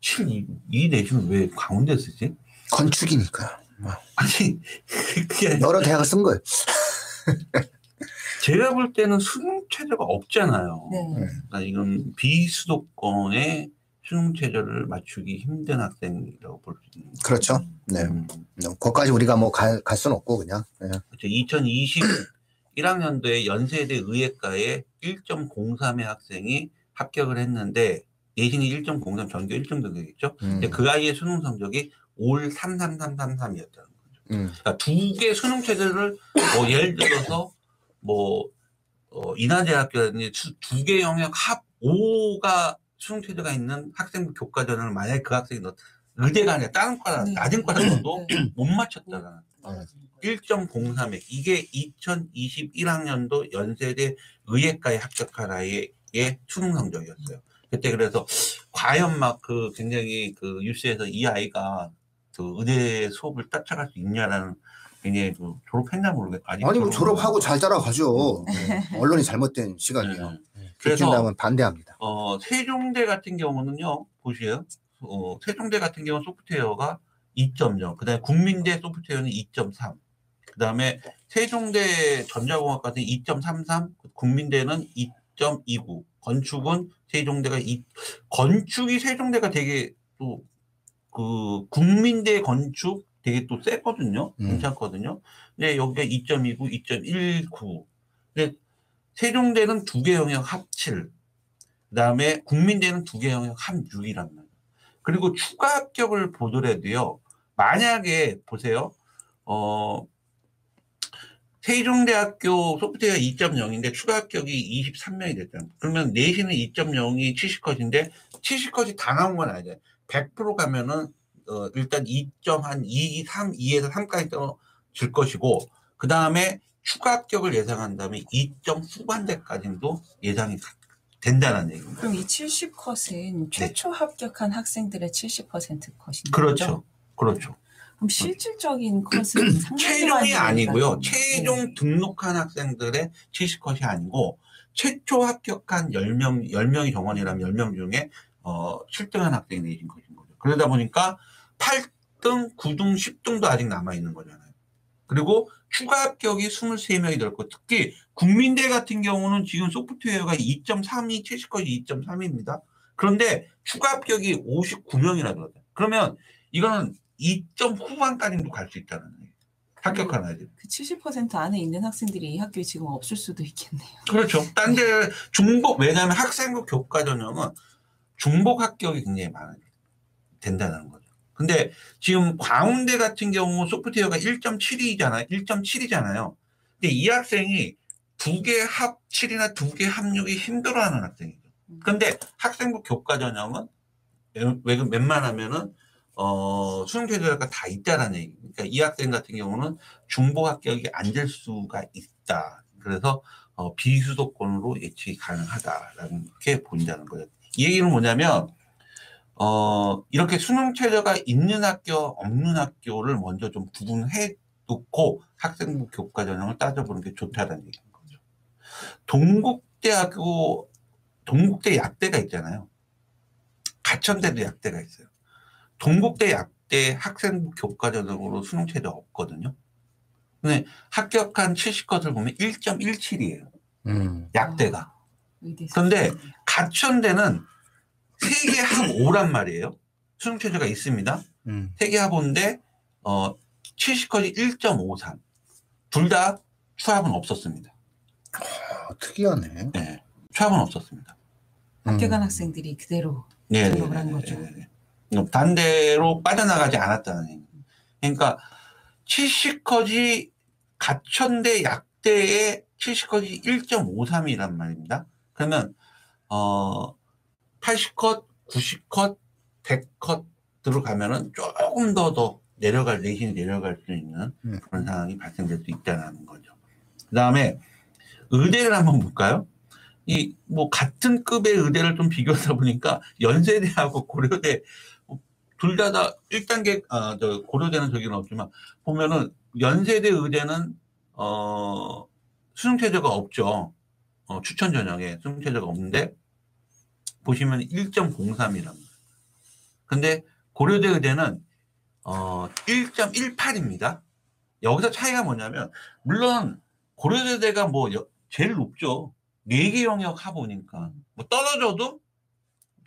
1.72 내신은 왜 강원대 쓰지? 건축이니까. 아니, 그게 아니라 여러 대학을 쓴 거예요. 제가 볼 때는 수능 체제가 없잖아요. 네. 그러니까 이건 비수도권의 수능 체제를 맞추기 힘든 학생이라고 볼 수 있는 거죠. 그렇죠. 네. 음, 거기까지 우리가 뭐 갈 갈 수는 없고 그냥. 네. 그렇죠. 2021학년도에 연세대 의예과에 1.03의 학생이 합격을 했는데 내신이 1.03 전교 1등 되겠죠. 음. 근데 그 아이의 수능 성적이 올 33333이었다는 거죠. 음. 그러니까 두 개 수능 체제를 뭐 예를 들어서 뭐 어, 인하대학교라든지 두 개 영역 합 5가 수능 체제가 있는 학생부 교과전을 만약에 그 학생이 넣 의대가 아니라 다른 과나 네. 낮은 과를 넣어도 네. 못 맞췄다는 맞아요. 1.03에 이게 2021학년도 연세대 의예과에 합격한 아이의 수능 성적이었어요. 그때 그래서 과연 막 그 굉장히 그 뉴스에서 이 아이가 그 의대 수업을 따라갈 수 있냐라는 굉장히 그 졸업했나 모르겠 아직 아니 뭐 졸업하고 잘 따라가죠. 네. (laughs) 언론이 잘못된 시각이에요. 네. 그래서 국진당은 반대합니다. 어, 세종대 같은 경우는요, 보시에요. 어, 세종대 같은 경우는 소프트웨어가 2.0, 그 다음에 국민대 소프트웨어는 2.3, 그 다음에 세종대 전자공학 같은 2.33, 국민대는 2.29, 건축은 세종대가 2, 건축이 세종대가 되게 또, 그, 국민대 건축 되게 또 세거든요. 음. 괜찮거든요. 근데 여기가 2.29, 2.19. 근데 세종대는 두 개 영역 합 7. 그 다음에 국민대는 두 개 영역 합 6이란 말이에요. 그리고 추가 합격을 보더라도요. 만약에 보세요. 어, 세종대학교 소프트웨어 2.0인데 추가 합격이 23명이 됐잖아요. 그러면 내신은 2.0이 70컷인데 70컷이 다 나온 건 아니에요. 100% 가면은 어, 일단 2.2, 3, 2에서 3까지 떨어질 것이고 그 다음에 추가 합격을 예상한다면 2점 후반대까지도 예상이 가- 된다는 얘기입니다. 그럼 이 70컷은 최초 합격한 학생들의 70% 컷인 거죠? 그렇죠. 그렇죠. 그럼 실질적인 컷은 상당히 최종이 아니고요. 최종 등록한 학생들의 70컷이 아니고 최초 합격한 10명, 10명이 정원이라면 10명 중에 어, 7등한 학생이 내신 것인 거죠. 그러다 보니까 8등, 9등, 10등도 아직 남아있는 거잖아요. 그리고 추가 합격이 23명이 들었고 특히 국민대 같은 경우는 지금 소프트웨어가 2.3이 70컷이 2.3입니다. 그런데 추가 합격이 59명이나 들었어요. 그러면 이거는 2점 후반까지도 갈 수 있다는 얘기예요. 합격한 아이들. 그70% 안에 있는 학생들이 이 학교에 지금 없을 수도 있겠네요. 그렇죠. 딴데 중복 왜냐하면 학생부 교과 전형은 중복 합격이 굉장히 많아요. 된다는 거죠. 근데 지금 광운대 같은 경우 소프트웨어가 1.7이잖아요. 1.7이잖아요. 근데 이 학생이 두 개 합 7이나 두 개 합 6이 힘들어하는 학생이죠. 근데 학생부 교과 전형은 왜 웬만하면은 어, 수능 최저가 다 있다라는 얘기. 그러니까 이 학생 같은 경우는 중복 합격이 안 될 수가 있다. 그래서 어, 비수도권으로 예측이 가능하다라는 게 보인다는 거예요. 이 얘기는 뭐냐면 어, 이렇게 수능 최저가 있는 학교, 없는 학교를 먼저 좀 구분해 놓고 학생부 교과 전형을 따져보는 게 좋다는 얘기인 거죠. 동국대하고 동국대 약대가 있잖아요. 가천대도 약대가 있어요. 동국대 약대 학생부 교과 전형으로 수능 최저 없거든요. 근데 합격한 70것을 보면 1.17이에요. 음. 약대가. 근데 가천대는 세계 합 5란 말이에요. 수능 최저가 있습니다. 음. 세계 합5인데 어 70컷이 1.53. 둘 다 추합은 없었습니다. 아, 특이하네. 네. 추합은 없었습니다. 합격한 음. 학생들이 그대로 네, 등록을 한 거죠. 반대로 빠져나가지 않았다는 얘기. 그러니까 70컷이 가천대 약대의 70컷이 1.53이란 말입니다. 그러면 어 80컷 90컷, 100컷 들어가면은 조금 더더 내려갈 내신이 내려갈 수 있는 음. 그런 상황이 발생될 수 있다는 거죠. 그 다음에 의대를 한번 볼까요? 이 뭐 같은 급의 의대를 좀 비교하다 보니까 연세대하고 고려대 둘 다 다 1단계 아 저 고려대는 저기는 없지만 보면은 연세대 의대는 어 수능 체제가 없죠. 어, 추천 전형에 수능 체제가 없는데 보시면 1.03이랍니다. 근데 고려대 의대는 어 1.18입니다. 여기서 차이가 뭐냐면 물론 고려대가 뭐 여- 제일 높죠. 4개 영역 하보니까 뭐 떨어져도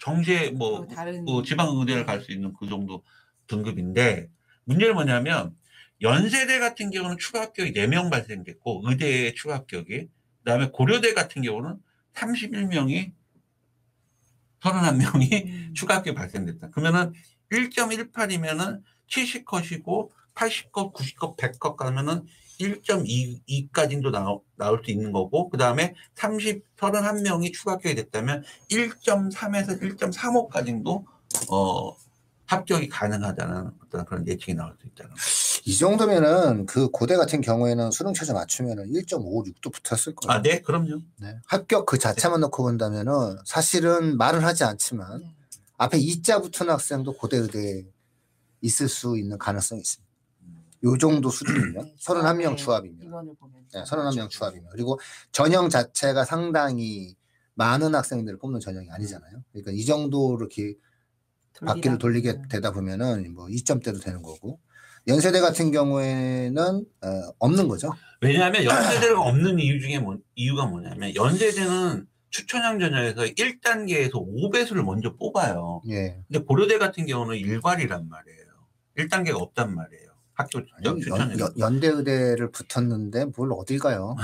정시에 뭐또 다른 그 지방 의대를 갈 수 있는 그 정도 등급인데 문제는 뭐냐면 연세대 같은 경우는 추가 합격이 4명 발생됐고 의대에 추가 합격이 그다음에 고려대 같은 경우는 31명이 31명이 음. 추가 합격이 발생됐다. 그러면은 1.18이면은 70컷이고 80컷, 90컷, 100컷 가면은 1.2까지도 나오, 나올 수 있는 거고 그 다음에 30 31명이 추가 합격이 됐다면 1.3에서 1.35까지도 어 합격이 가능하다는 어떤 그런 예측이 나올 수 있다는 거죠. 이 정도면은 그 고대 같은 경우에는 수능 최저 맞추면은 1.56도 붙었을 거예요. 아, 네, 그럼요. 네. 합격 그 자체만 놓고 본다면은 사실은 말은 하지 않지만 네. 앞에 이자 붙은 학생도 고대 의대에 있을 수 있는 가능성이 있습니다. 요 정도 수준이면 (clears throat) 네, 31명 조합의 추합이면 네, 31명 추합이면 그리고 전형 자체가 상당히 많은 학생들을 뽑는 전형이 아니잖아요. 그러니까 이 정도 이렇게 바퀴를 돌리게 보면. 되다 보면은 뭐 2점대도 되는 거고 연세대 같은 경우에는 어, 없는 거죠. 왜냐하면 연세대가 (clears throat) 없는 이유 중에 뭐, 이유가 뭐냐면 연세대는 추천형 전형에서 1단계에서 5배수를 먼저 뽑아요. 예. 근데 고려대 같은 경우는 일괄이란 말이에요. 1단계가 없단 말이에요. 학교. 연, 연, 연대 의대를 붙었는데 뭘 어딜 가요?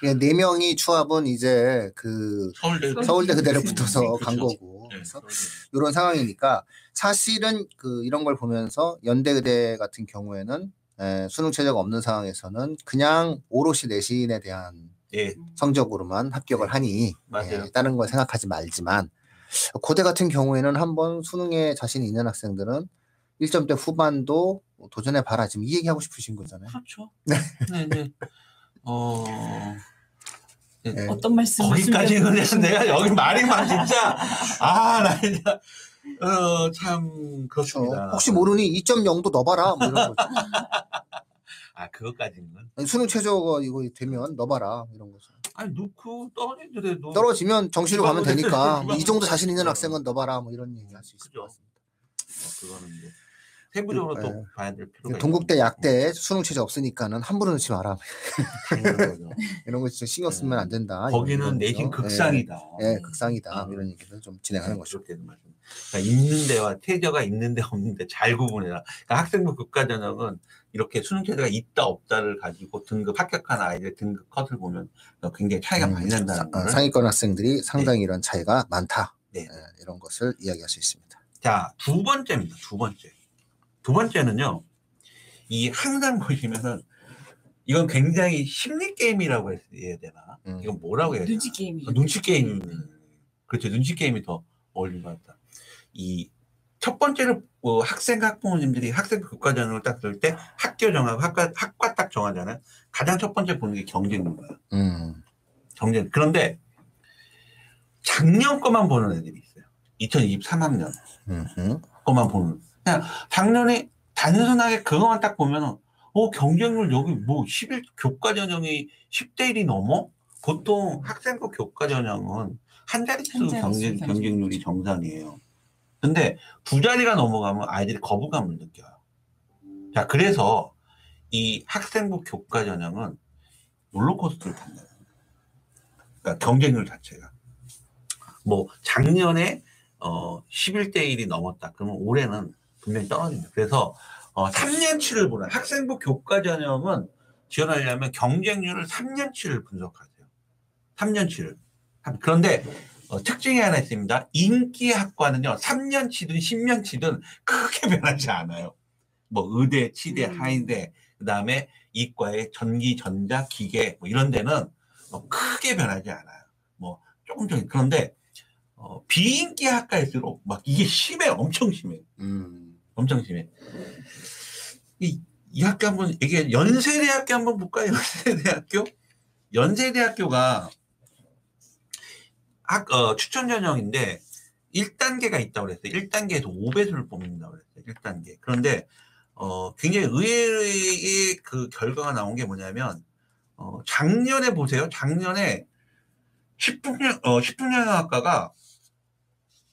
그냥 (laughs) 네 명이 추합은 이제 그 서울대 서울대 그대로 붙어서 그렇죠. 간 거고 네, 그래서 서울대. 이런 상황이니까 사실은 그 이런 걸 보면서 연대 의대 같은 경우에는 에, 수능 체제가 없는 상황에서는 그냥 오롯이 내신에 대한 예, 성적으로만 합격을 하니 맞아요. 예, 다른 걸 생각하지 말지만 고대 같은 경우에는 한번 수능에 자신이 있는 학생들은 1점대 후반도 도전해 봐라 지금 이 얘기하고 싶으신 거잖아요. 그렇죠. (laughs) 네, 네. 어, 네. 어떤 말씀 거기까지는 내가 여기 말이 막 진짜 (laughs) 아, 나 진짜 어, 참 그렇죠. 그렇습니다. 혹시 모르니 2.0도 넣어봐라 뭐 이런 거죠. (laughs) 아, 그것까지는 수능 최저가 이거 되면 넣어봐라 이런 거죠. 아니 놓고 떨어지더라도 떨어지면 정시로 가면 되니까 이 정도 자신 있는. 학생은 넣어봐라 뭐 이런 얘기 할 수 있을 그죠. 것 같습니다. 어, 그거는 이제 세부적으로 또 네. 봐야 될 필요가 동국대 약대 수능 체제 없으니까는 함부로 넣지 마라. (laughs) 이런 거 진짜 신경 쓰면 안 된다. 거기는 내신 거죠. 극상이다. 예, 예, 극상이다. 아. 이런 얘기를 좀 진행하는. 그렇게 말씀. 그러니까 있는 데와 태저가 있는데 없는데 잘 구분해라. 그러니까 학생부 국가 전형은 이렇게 수능 체제가 있다 없다를 가지고 등급 합격한 아이들 등급 컷을 보면 굉장히 차이가 많이 난다는 음, 거를. 상위권 학생들이 상당히 이런 차이가 많다. 네. 예, 이런 것을 이야기할 수 있습니다. 자, 두 번째입니다. 두 번째. 두 번째는요. 이 항상 보시면은 이건 굉장히 심리 게임이라고 해야 되나? 음. 이건 뭐라고 해야 되나? 눈치 게임이 아, 눈치 게임. 그렇죠. 눈치 게임이 더 어울린 것 같다. 이 첫 번째로 뭐 학생 학부모님들이 학생 교과 전형을 딱쓸때 학교 정하고 학과 학과 딱 정하잖아요. 가장 첫 번째 보는 게 경쟁인 거야. 음, 경쟁. 그런데 작년 거만 보는 애들이 있어요. 2023학년 음, 음. 거만 보는. 그냥 작년에 단순하게 그거만 딱 보면은 어 경쟁률 여기 뭐 11 교과 전형이 10대 1이 넘어? 보통 학생부 교과 전형은 한 자릿수 경쟁. 경쟁률이 정상이에요. 근데 두 자리가 넘어가면 아이들이 거부감을 느껴요. 자, 그래서 이 학생부 교과 전형은 롤러코스터를 탄다. 그러니까 경쟁률 자체가. 뭐 작년에 어 11대 1이 넘었다. 그러면 올해는 분명히 떨어집니다. 그래서 어 3년치를 보는 학생부 교과 전형은 지원하려면 경쟁률을 3년치를 분석하세요. 3년치를. 그런데 어, 특징이 하나 있습니다. 인기 학과는요, 3년치든 10년치든 크게 변하지 않아요. 뭐 의대, 치대, 음. 하인대, 그 다음에 이과의 전기, 전자, 기계 뭐 이런 데는 뭐 크게 변하지 않아요. 뭐 조금 좀 그런데 어, 비인기 학과일수록 막 이게 심해 엄청 심해 음. 엄청 심해 이, 이 학교 한번 이게 연세대학교 한번 볼까요? (laughs) 연세대학교? 연세대학교가 학 어, 추천 전형인데 1단계가 있다고 그랬어요. 1단계에서 5배수를 뽑는다고 그랬어요. 1단계. 그런데 어, 굉장히 의외의 그 결과가 나온 게 뭐냐면 어, 작년에 보세요. 작년에 10분년 어 10분년학과가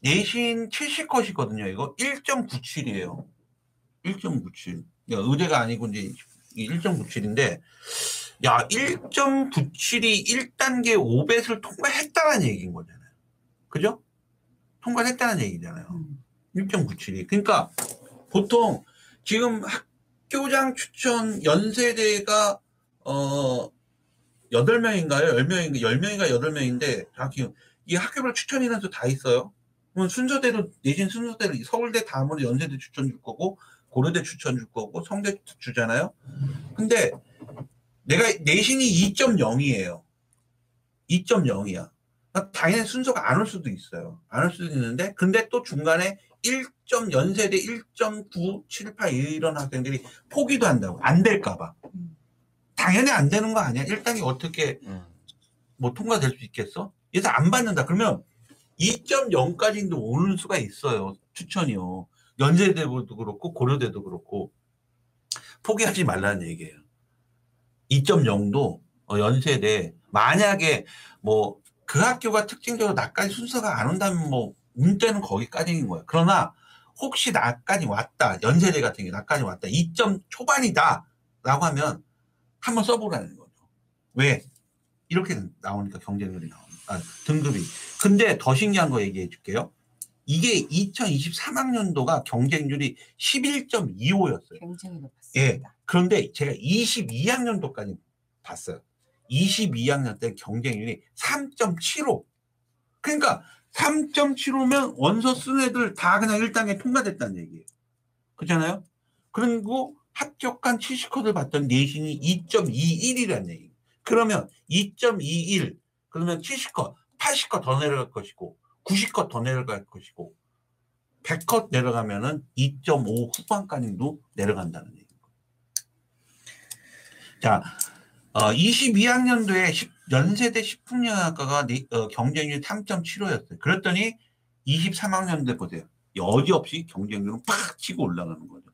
내신 70컷이거든요. 이거 1.97이에요. 1.97. 야, 의대가 아니고 이제 1.97인데 야, 1.97이 1단계 5배를 통과했다는 얘기인 거잖아요. 그죠? 통과했다는 얘기잖아요. 음. 1.97이. 그러니까 보통 지금 학교장 추천 연세대가 어 8명인가요? 10명인가? 10명인가 8명인데 정확히 이 학교별 추천 인원수 다 있어요. 그러면 순서대로 내신 순서대로 서울대 다음으로 연세대 추천 줄 거고 고려대 추천 줄 거고 성대 주잖아요. 근데 내가 내신이 2.0이에요. 2.0이야. 당연히 순서가 안 올 수도 있어요. 안 올 수도 있는데 근데 또 중간에 1. 연세대 1.978 이런 학생들이 포기도 한다고 안 될까 봐. 음. 당연히 안 되는 거 아니야? 1단계 어떻게 음. 뭐 통과될 수 있겠어? 그래서 안 받는다. 그러면 2.0까지도 오는 수가 있어요. 추천이요. 연세대도 그렇고 고려대도 그렇고 포기하지 말라는 얘기예요. 2.0도 어, 연세대 만약에 뭐 그 학교가 특징적으로 나까지 순서가 안 온다면 뭐 문제는 거기까지인 거예요. 그러나 혹시 나까지 왔다 연세대 같은 게 나까지 왔다 2점 초반이다 라고 하면 한번 써보라는 거죠. 왜? 이렇게 나오니까 경쟁률이 나옵니다. 아, 등급이. 근데 더 신기한 거 얘기해 줄게요. 이게 2023학년도가 경쟁률이 11.25였어요. 굉장히 높았습니다. 예. 그런데 제가 22학년도까지 봤어요. 22학년 때 경쟁률이 3.75. 그러니까 3.75면 원서 쓴 애들 다 그냥 1단계 통과됐다는 얘기예요. 그렇잖아요? 그리고 합격한 70컷을 봤던 내신이 2.21이라는 얘기. 그러면 2.21 그러면 70컷, 80컷 더 내려갈 것이고 90컷 더 내려갈 것이고 100컷 내려가면은 2.5 후반까지도 내려간다는 얘기입니다. 자, 어, 22학년도에 연세대 식품영양학과가 어, 경쟁률 3.75였어요. 그랬더니 23학년도에 보세요. 여지없이 경쟁률은 팍 치고 올라가는 거죠.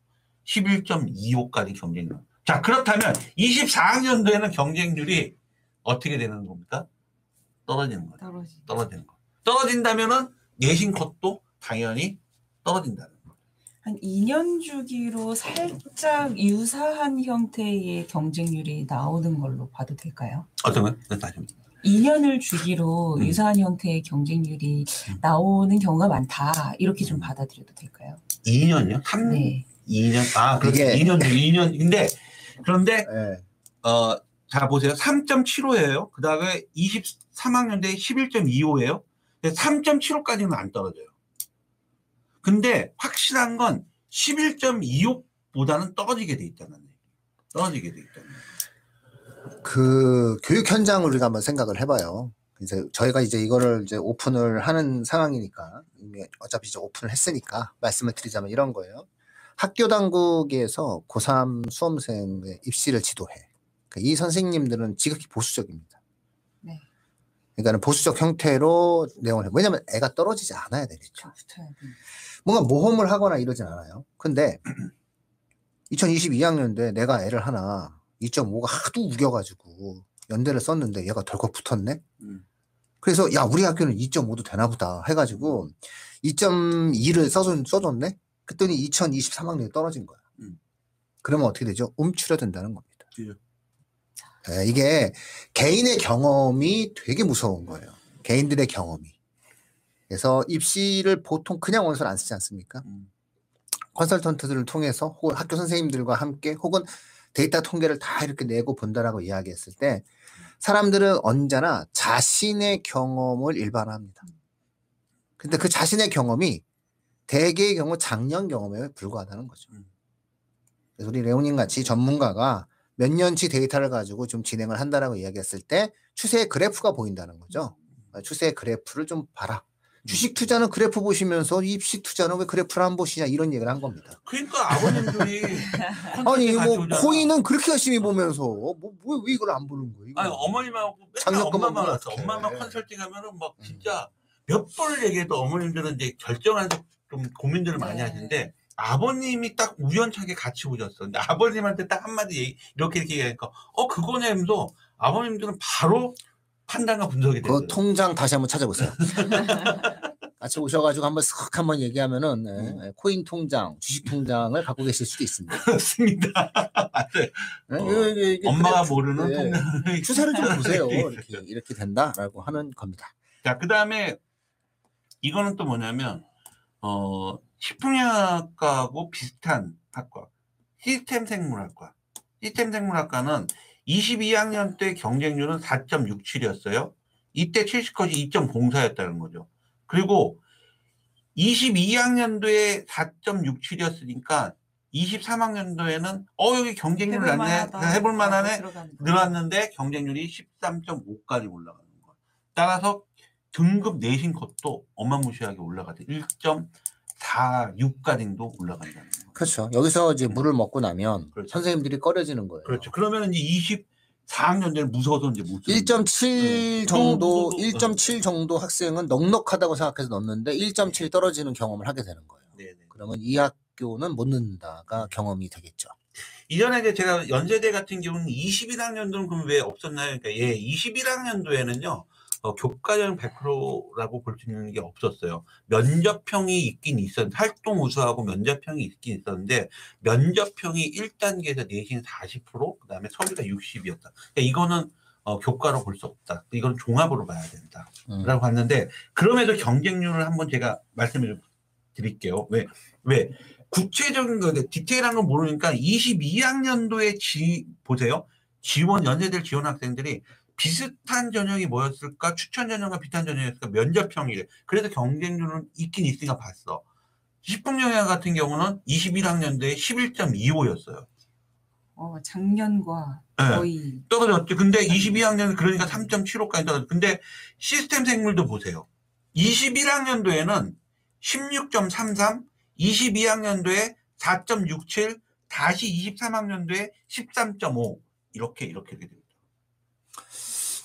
11.25까지 경쟁률. 자, 그렇다면 24학년도에는 경쟁률이 어떻게 되는 겁니까? 떨어지는 거죠. 떨어지. 떨어지는 거. 떨어진다면은 내신 컷도 당연히 떨어진다는 거. 한 2년 주기로 살짝 유사한 형태의 경쟁률이 나오는 걸로 봐도 될까요? 어떤 거요? 네, 다시. 2년을 주기로 음. 유사한 형태의 경쟁률이 음. 나오는 경우가 많다. 이렇게 좀 받아들여도 될까요? 2년이요? 3, 네. 2년. 아, 그렇게 이게- 2년, 2년. 근데, 그런데, 예. 어, 자, 보세요. 3.75예요. 그 다음에 23학년 대 11.25예요. 3.75까지는 안 떨어져요. 근데 확실한 건 11.25보다는 떨어지게 돼 있다는 얘기. 떨어지게 돼 있다는. 그 교육 현장을 우리가 한번 생각을 해봐요. 이제 저희가 이제 이거를 이제 오픈을 하는 상황이니까 어차피 이제 오픈을 했으니까 말씀을 드리자면 이런 거예요. 학교 당국에서 고3 수험생의 입시를 지도해. 그러니까 이 선생님들은 지극히 보수적입니다. 네. 그러니까 보수적 형태로 내용을 해. 왜냐면 애가 떨어지지 않아야 되니까. 돼. 뭔가 모험을 하거나 이러진 않아요. 근데 (clears throat) 2022학년도에 내가 애를 하나 2.5가 하도 우겨가지고 연대를 썼는데 얘가 덜컥 붙었네. 음. 그래서 야 우리 학교는 2.5도 되나 보다 해가지고 2.2를 써줬, 써줬네. 그랬더니 2023학년에 떨어진 거야. 음. 그러면 어떻게 되죠? 움츠려 든다는 겁니다. 그죠. 예, 이게 개인의 경험이 되게 무서운 거예요. 개인들의 경험이. 그래서 입시를 보통 그냥 원서를 안 쓰지 않습니까? 음. 컨설턴트들을 통해서 혹은 학교 선생님들과 함께 혹은 데이터 통계를 다 이렇게 내고 본다라고 이야기했을 때 사람들은 언제나 자신의 경험을 일반화합니다. 근데 그 자신의 경험이 대개의 경우 작년 경험에 불과하다는 거죠. 음. 그래서 우리 레오님 같이 전문가가 몇 년치 데이터를 가지고 좀 진행을 한다라고 이야기했을 때 추세의 그래프가 보인다는 거죠. 추세의 그래프를 좀 봐라. 주식 투자는 그래프 보시면서 입시 투자는 왜 그래프를 안 보시냐 이런 얘기를 한 겁니다. 그러니까 아버님들이 (laughs) 아니 뭐 오잖아. 코인은 그렇게 열심히 보면서 뭐왜 왜 이걸 안 보는 거예요? 아니 어머님하고 맨날 엄마만. 어떡해. 엄마만 컨설팅 하면은 막 음. 진짜 몇 번을 얘기해도 어머님들은 이제 결정하는 좀 고민들을 많이 네. 하시는데 아버님이 딱 우연찮게 같이 오셨어. 근데 아버님한테 딱 한마디 얘기, 이렇게 이렇게 얘기하니까 어 그거네 하면서 아버님들은 바로 판단과 분석이 그 됐어요. 통장 다시 한번 찾아보세요. (laughs) 같이 오셔가지고 한번 쓱 한번 얘기하면은 네, 음. 코인 통장, 주식 통장을 갖고 계실 수도 있습니다. 그렇습니다. 맞아요. (laughs) 네, 어, 이게- 이게- 이게 엄마가 그래프- 모르는 네. 통장. 추세를 좀 (laughs) 보세요. 이렇게 이렇게 된다라고 하는 겁니다. 자, 그 다음에 이거는 또 뭐냐면, 어, 식품영양학과하고 비슷한 학과. 시스템 생물학과. 시스템 생물학과는 22학년 때 경쟁률은 4.67이었어요. 이때 70컷이 2.04였다는 거죠. 그리고 22학년도에 4.67이었으니까 23학년도에는 어 여기 경쟁률 낮네 만하다. 해볼 만하네 들어가는 거. 늘었는데 경쟁률이 13.5까지 올라가는 거야. 따라서 등급 내신 컷도 어마무시하게 올라가 대. 1.46까지도 올라간다는 거야. 그렇죠. 여기서 이제 물을 먹고 나면 그렇죠. 선생님들이 꺼려지는 거예요. 그렇죠. 그러면 이제 24학년대는 무서워서 이제 못 쓰는 1.7 음. 정도, 또, 또, 또, 1.7 정도 학생은 넉넉하다고 생각해서 넣는데 1.7 떨어지는 경험을 하게 되는 거예요. 네네. 그러면 이 학교는 못 넣는다가 경험이 되겠죠. 이전에 이제 제가 연세대 같은 경우는 21학년도는 그럼 왜 없었나요? 그러니까 예, 21학년도에는요. 어, 교과전 100%라고 볼 수 있는 게 없었어요. 면접형이 있긴 있었는데 활동 우수하고 면접형이 있긴 있었는데 면접형이 1단계에서 내신 40% 그다음에 서류가 60이었다. 그러니까 이거는 어, 교과로 볼 수 없다. 이건 종합으로 봐야 된다. 음. 라고 했는데 그럼에도 경쟁률을 한번 제가 말씀을 드릴게요. 왜? 왜? 구체적인 거, 디테일한 건 모르니까 22학년도에 지, 보세요. 지원, 연세대 지원 학생들이 비슷한 전형이 뭐였을까? 추천 전형과 비슷한 전형이었을까? 면접형이래. 그래서 경쟁률은 있긴 있으니까 봤어. 식품영양 같은 경우는 21학년도에 11.25였어요. 어, 작년과 네. 거의 떨어졌죠. 근데 22학년 그러니까 3.75까지 떨어졌죠. 근데 시스템 생물도 보세요. 21학년도에는 16.33, 22학년도에 4.67, 다시 23학년도에 13.5 이렇게 이렇게 되죠.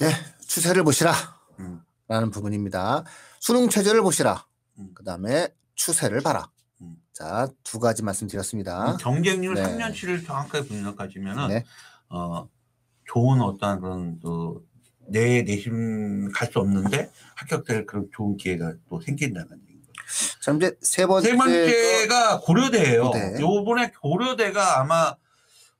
예, 추세를 보시라. 음. 라는 부분입니다. 수능 최저를 보시라. 음. 그 다음에 추세를 봐라. 음. 자, 두 가지 말씀드렸습니다. 경쟁률 네. 3년치를 정확하게 분석하시면은 네. 어 좋은 어떤 그런 또 내 내심 갈 수 없는데 합격될 그런 좋은 기회가 또 생긴다는 얘기인 거죠. 자, 이제 세 번째. 세 번째가 고려대예요. 고대. 요번에 고려대가 아마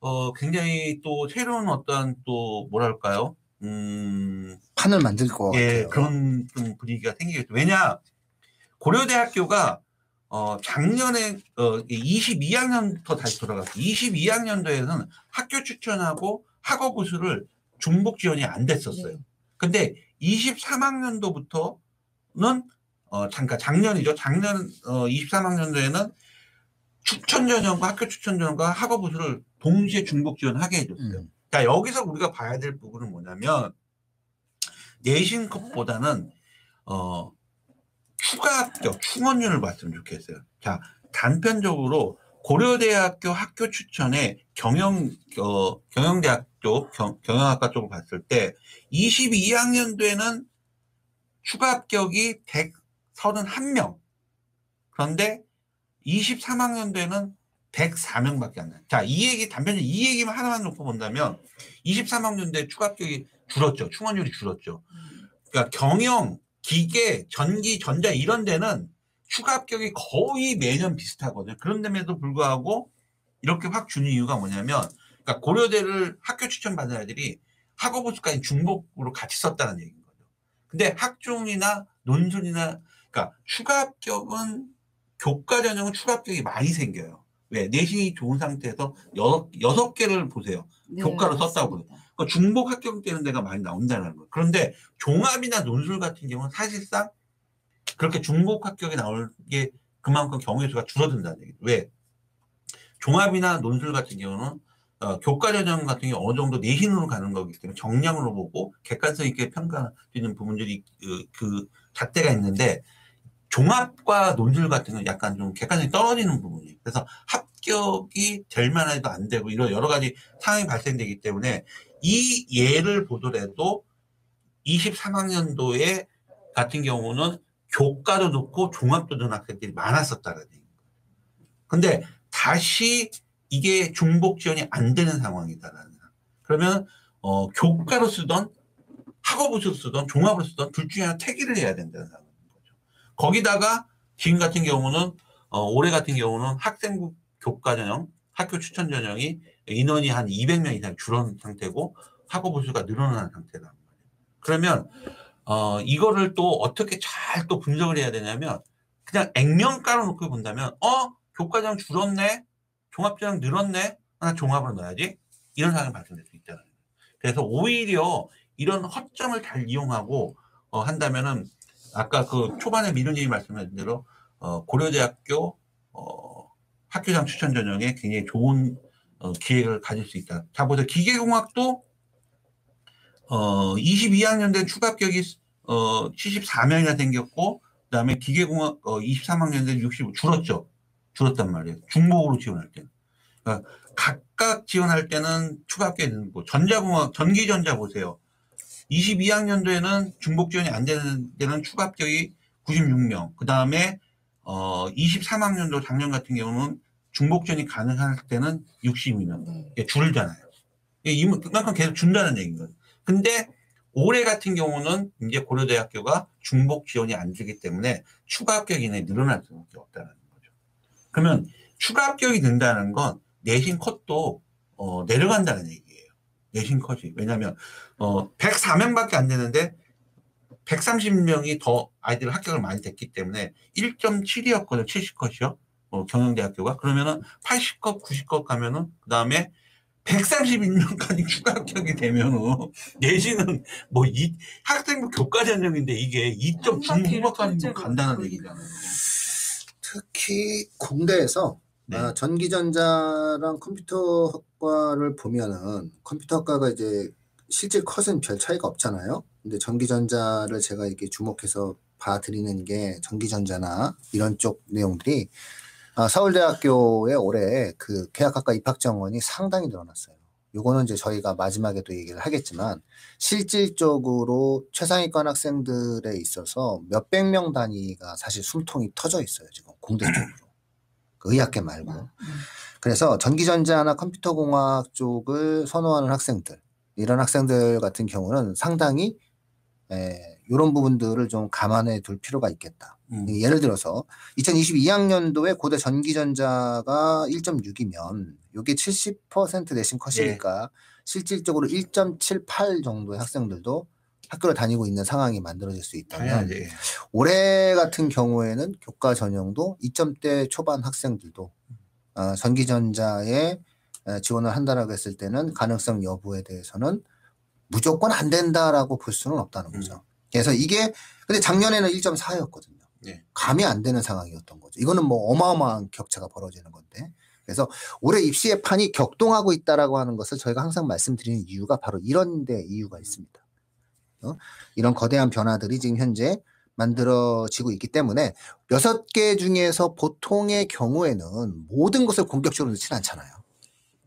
어 굉장히 또 새로운 어떤 또 뭐랄까요? 음, 판을 만들 것 예, 같아요. 그런 좀 분위기가 생기겠죠. 왜냐 고려대학교가 어 작년에 어 22학년부터 다시 돌아갔어요. 22학년도에는 학교 추천하고 학업 우수를 중복 지원이 안 됐었어요. 네. 근데 23학년도부터는 어 잠깐 작년이죠. 작년 어 23학년도에는 추천 전형과 학교 추천 전형과 학업 우수를 동시에 중복 지원하게 해줬어요. 음. 자 여기서 우리가 봐야 될 부분은 뭐냐면 내신 컷보다는 어 추가 합격 충원율을 봤으면 좋겠어요. 자 단편적으로 고려대학교 학교 추천에 경영 어, 경영대학교 경, 경영학과 쪽을 봤을 때 22학년도에는 추가 합격이 131명 그런데 23학년도에는 104명밖에 안 나요. 자, 이 얘기, 단편적으로 이 얘기만 하나만 놓고 본다면 23학년도에 추가 합격이 줄었죠. 충원율이 줄었죠. 그러니까 경영, 기계, 전기, 전자 이런 데는 추가 합격이 거의 매년 비슷하거든요. 그런 데에도 불구하고 이렇게 확 주는 이유가 뭐냐면 그러니까 고려대를 학교 추천 받은 아이들이 학업우수까지 중복으로 같이 썼다는 얘기인 거죠. 근데 학종이나 논술이나 그러니까 추가 합격은 교과 전형은 추가 합격이 많이 생겨요. 왜? 내신이 좋은 상태에서 여섯, 여섯 개를 보세요. 네, 교과로 썼다고 맞습니다. 그 중복 합격되는 데가 많이 나온다는 거예요. 그런데 종합이나 논술 같은 경우는 사실상 그렇게 중복 합격이 나올 게 그만큼 경우의 수가 줄어든다는 얘기죠. 왜? 종합이나 논술 같은 경우는 어, 교과 전형 같은 경우 어느 정도 내신으로 가는 거기 때문에 정량으로 보고 객관성 있게 평가되는 부분들이 그, 그 잣대가 있는데 종합과 논술 같은 건 약간 좀 객관성이 떨어지는 부분이 그래서 합격이 될 만해도 안 되고 이런 여러 가지 상황이 발생되기 때문에 이 예를 보더라도 23학년도에 같은 경우는 교과도 넣고 종합도 넣은 학생들이 많았었다는 얘기예요. 근데 다시 이게 중복 지원이 안 되는 상황이다라는. 그러면 어, 교과로 쓰던 학업으로 쓰던 종합으로 쓰던 둘 중에 하나 태기를 해야 된다는 상황인 거기다가 지금 같은 경우는 어, 올해 같은 경우는 학생부 교과 전형, 학교 추천 전형이 인원이 한 200명 이상 줄은 상태고 학업 수가 상태란 말이에요. 그러면 어, 이거를 또 어떻게 잘 또 분석을 해야 되냐면 그냥 액면가로 놓고 본다면 어 교과 전형 줄었네, 종합 전형 늘었네, 나 종합으로 넣어야지 이런 상황이 발생될 수 있다는 거예요. 그래서 오히려 이런 허점을 잘 이용하고 어, 한다면은 아까 그 초반에 미르님이 말씀하신 대로 어, 고려대학교 어, 학교장 추천 전형에 굉장히 좋은 어, 기회를 가질 수 있다. 자 보세요. 기계공학도 어, 22학년 된 추가 합격이 어, 74명이나 생겼고 그다음에 기계공학 어, 23학년 된 65 줄었죠. 줄었단 말이에요. 중복으로 지원할 때는. 그러니까 각각 지원할 때는 추가 합격이 늘고 전자공학 전기전자 보세요. 22학년도에는 중복 지원이 안 되는 데는 추가 합격이 96명. 그 다음에 어 23학년도 작년 같은 경우는 중복 지원이 가능할 때는 62명. 네. 줄잖아요. 이게 그만큼 계속 준다는 얘기인 거예요. 근데 올해 같은 경우는 이제 고려대학교가 중복 지원이 안 되기 때문에 추가 합격 인원이 늘어날 수밖에 없다는 거죠. 그러면 추가 합격이 된다는 건 내신 컷도 어, 내려간다는 얘기예요. 내신 컷이. 왜냐하면 어, 104명밖에 안 되는데 130명이 더 아이들 합격을 많이 됐기 때문에 1.7이었거든요. 70컷이요. 어, 경영대학교가. 그러면은 80컷, 90컷 가면은 그 다음에 131명까지 추가 합격이 되면은 내신은 뭐 이 학생부 교과 전형인데 이게 2점 중후반까지 간다는 얘기잖아요. 특히 공대에서 네. 아, 전기전자랑 컴퓨터학과를 보면은 컴퓨터학과가 이제 실질 컷은 별 차이가 없잖아요. 근데 전기전자를 제가 이렇게 주목해서 봐드리는 게 전기전자나 이런 쪽 내용들이 아, 서울대학교에 올해 그 계약학과 입학 정원이 상당히 늘어났어요. 요거는 이제 저희가 마지막에도 얘기를 하겠지만 실질적으로 최상위권 학생들에 있어서 몇백 명 단위가 사실 숨통이 터져 있어요. 지금 공대 쪽으로. 그 의학계 말고. 음. 그래서 전기전자나 컴퓨터공학 쪽을 선호하는 학생들, 이런 학생들 같은 경우는 상당히 에, 이런 부분들을 좀 감안해 둘 필요가 있겠다. 음. 예를 들어서 2022학년도에 고대 전기전자가 1.6이면 이게 70% 내신 컷이니까 실질적으로 1.78 정도의 학생들도 학교를 다니고 있는 상황이 만들어질 수 있다면 당연하지. 올해 같은 경우에는 교과 전형도 2점대 초반 학생들도 어, 전기전자에 에, 지원을 한다라고 했을 때는 가능성 여부에 대해서는 무조건 안 된다라고 볼 수는 없다는 거죠. 그래서 이게 근데 작년에는 1.4였거든요. 네. 감이 안 되는 상황이었던 거죠. 이거는 뭐 어마어마한 격차가 벌어지는 건데. 그래서 올해 입시의 판이 격동하고 있다라고 하는 것을 저희가 항상 말씀드리는 이유가 바로 이런 데 이유가 있습니다. 어? 이런 거대한 변화들이 지금 현재 만들어지고 있기 때문에 여섯 개 중에서 보통의 경우에는 모든 것을 공격적으로 넣지는 않잖아요.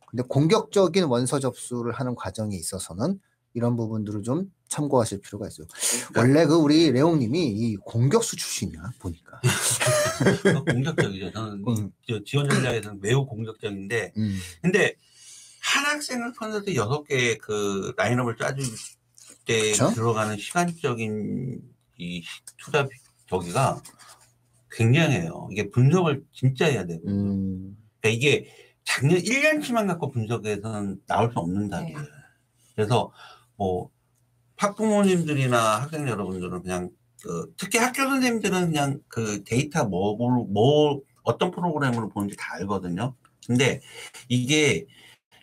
근데 공격적인 원서 접수를 하는 과정에 있어서는 이런 부분들을 좀 참고하실 필요가 있어요. 원래 그 우리 레옹님이 이 공격수 출신이야 보니까. 그거 (laughs) 공격적이죠. 저는 음. 저 지원 전략에서는 매우 공격적인데, 음. 근데 한 학생을 선에서 여섯 개의 그 라인업을 짜줄 때 그쵸? 들어가는 시간적인 이 시- 투자 저기가 굉장해요. 이게 분석을 진짜 해야 되고. 음. 그러니까 이게 작년 1년치만 갖고 분석해서는 나올 수 없는 답이에요. 그래서 뭐 학부모님들이나 학생 여러분들은 그냥 그 특히 학교 선생님들은 그냥 그 데이터 뭐, 뭐, 뭐 어떤 프로그램으로 보는지 다 알거든요. 근데 이게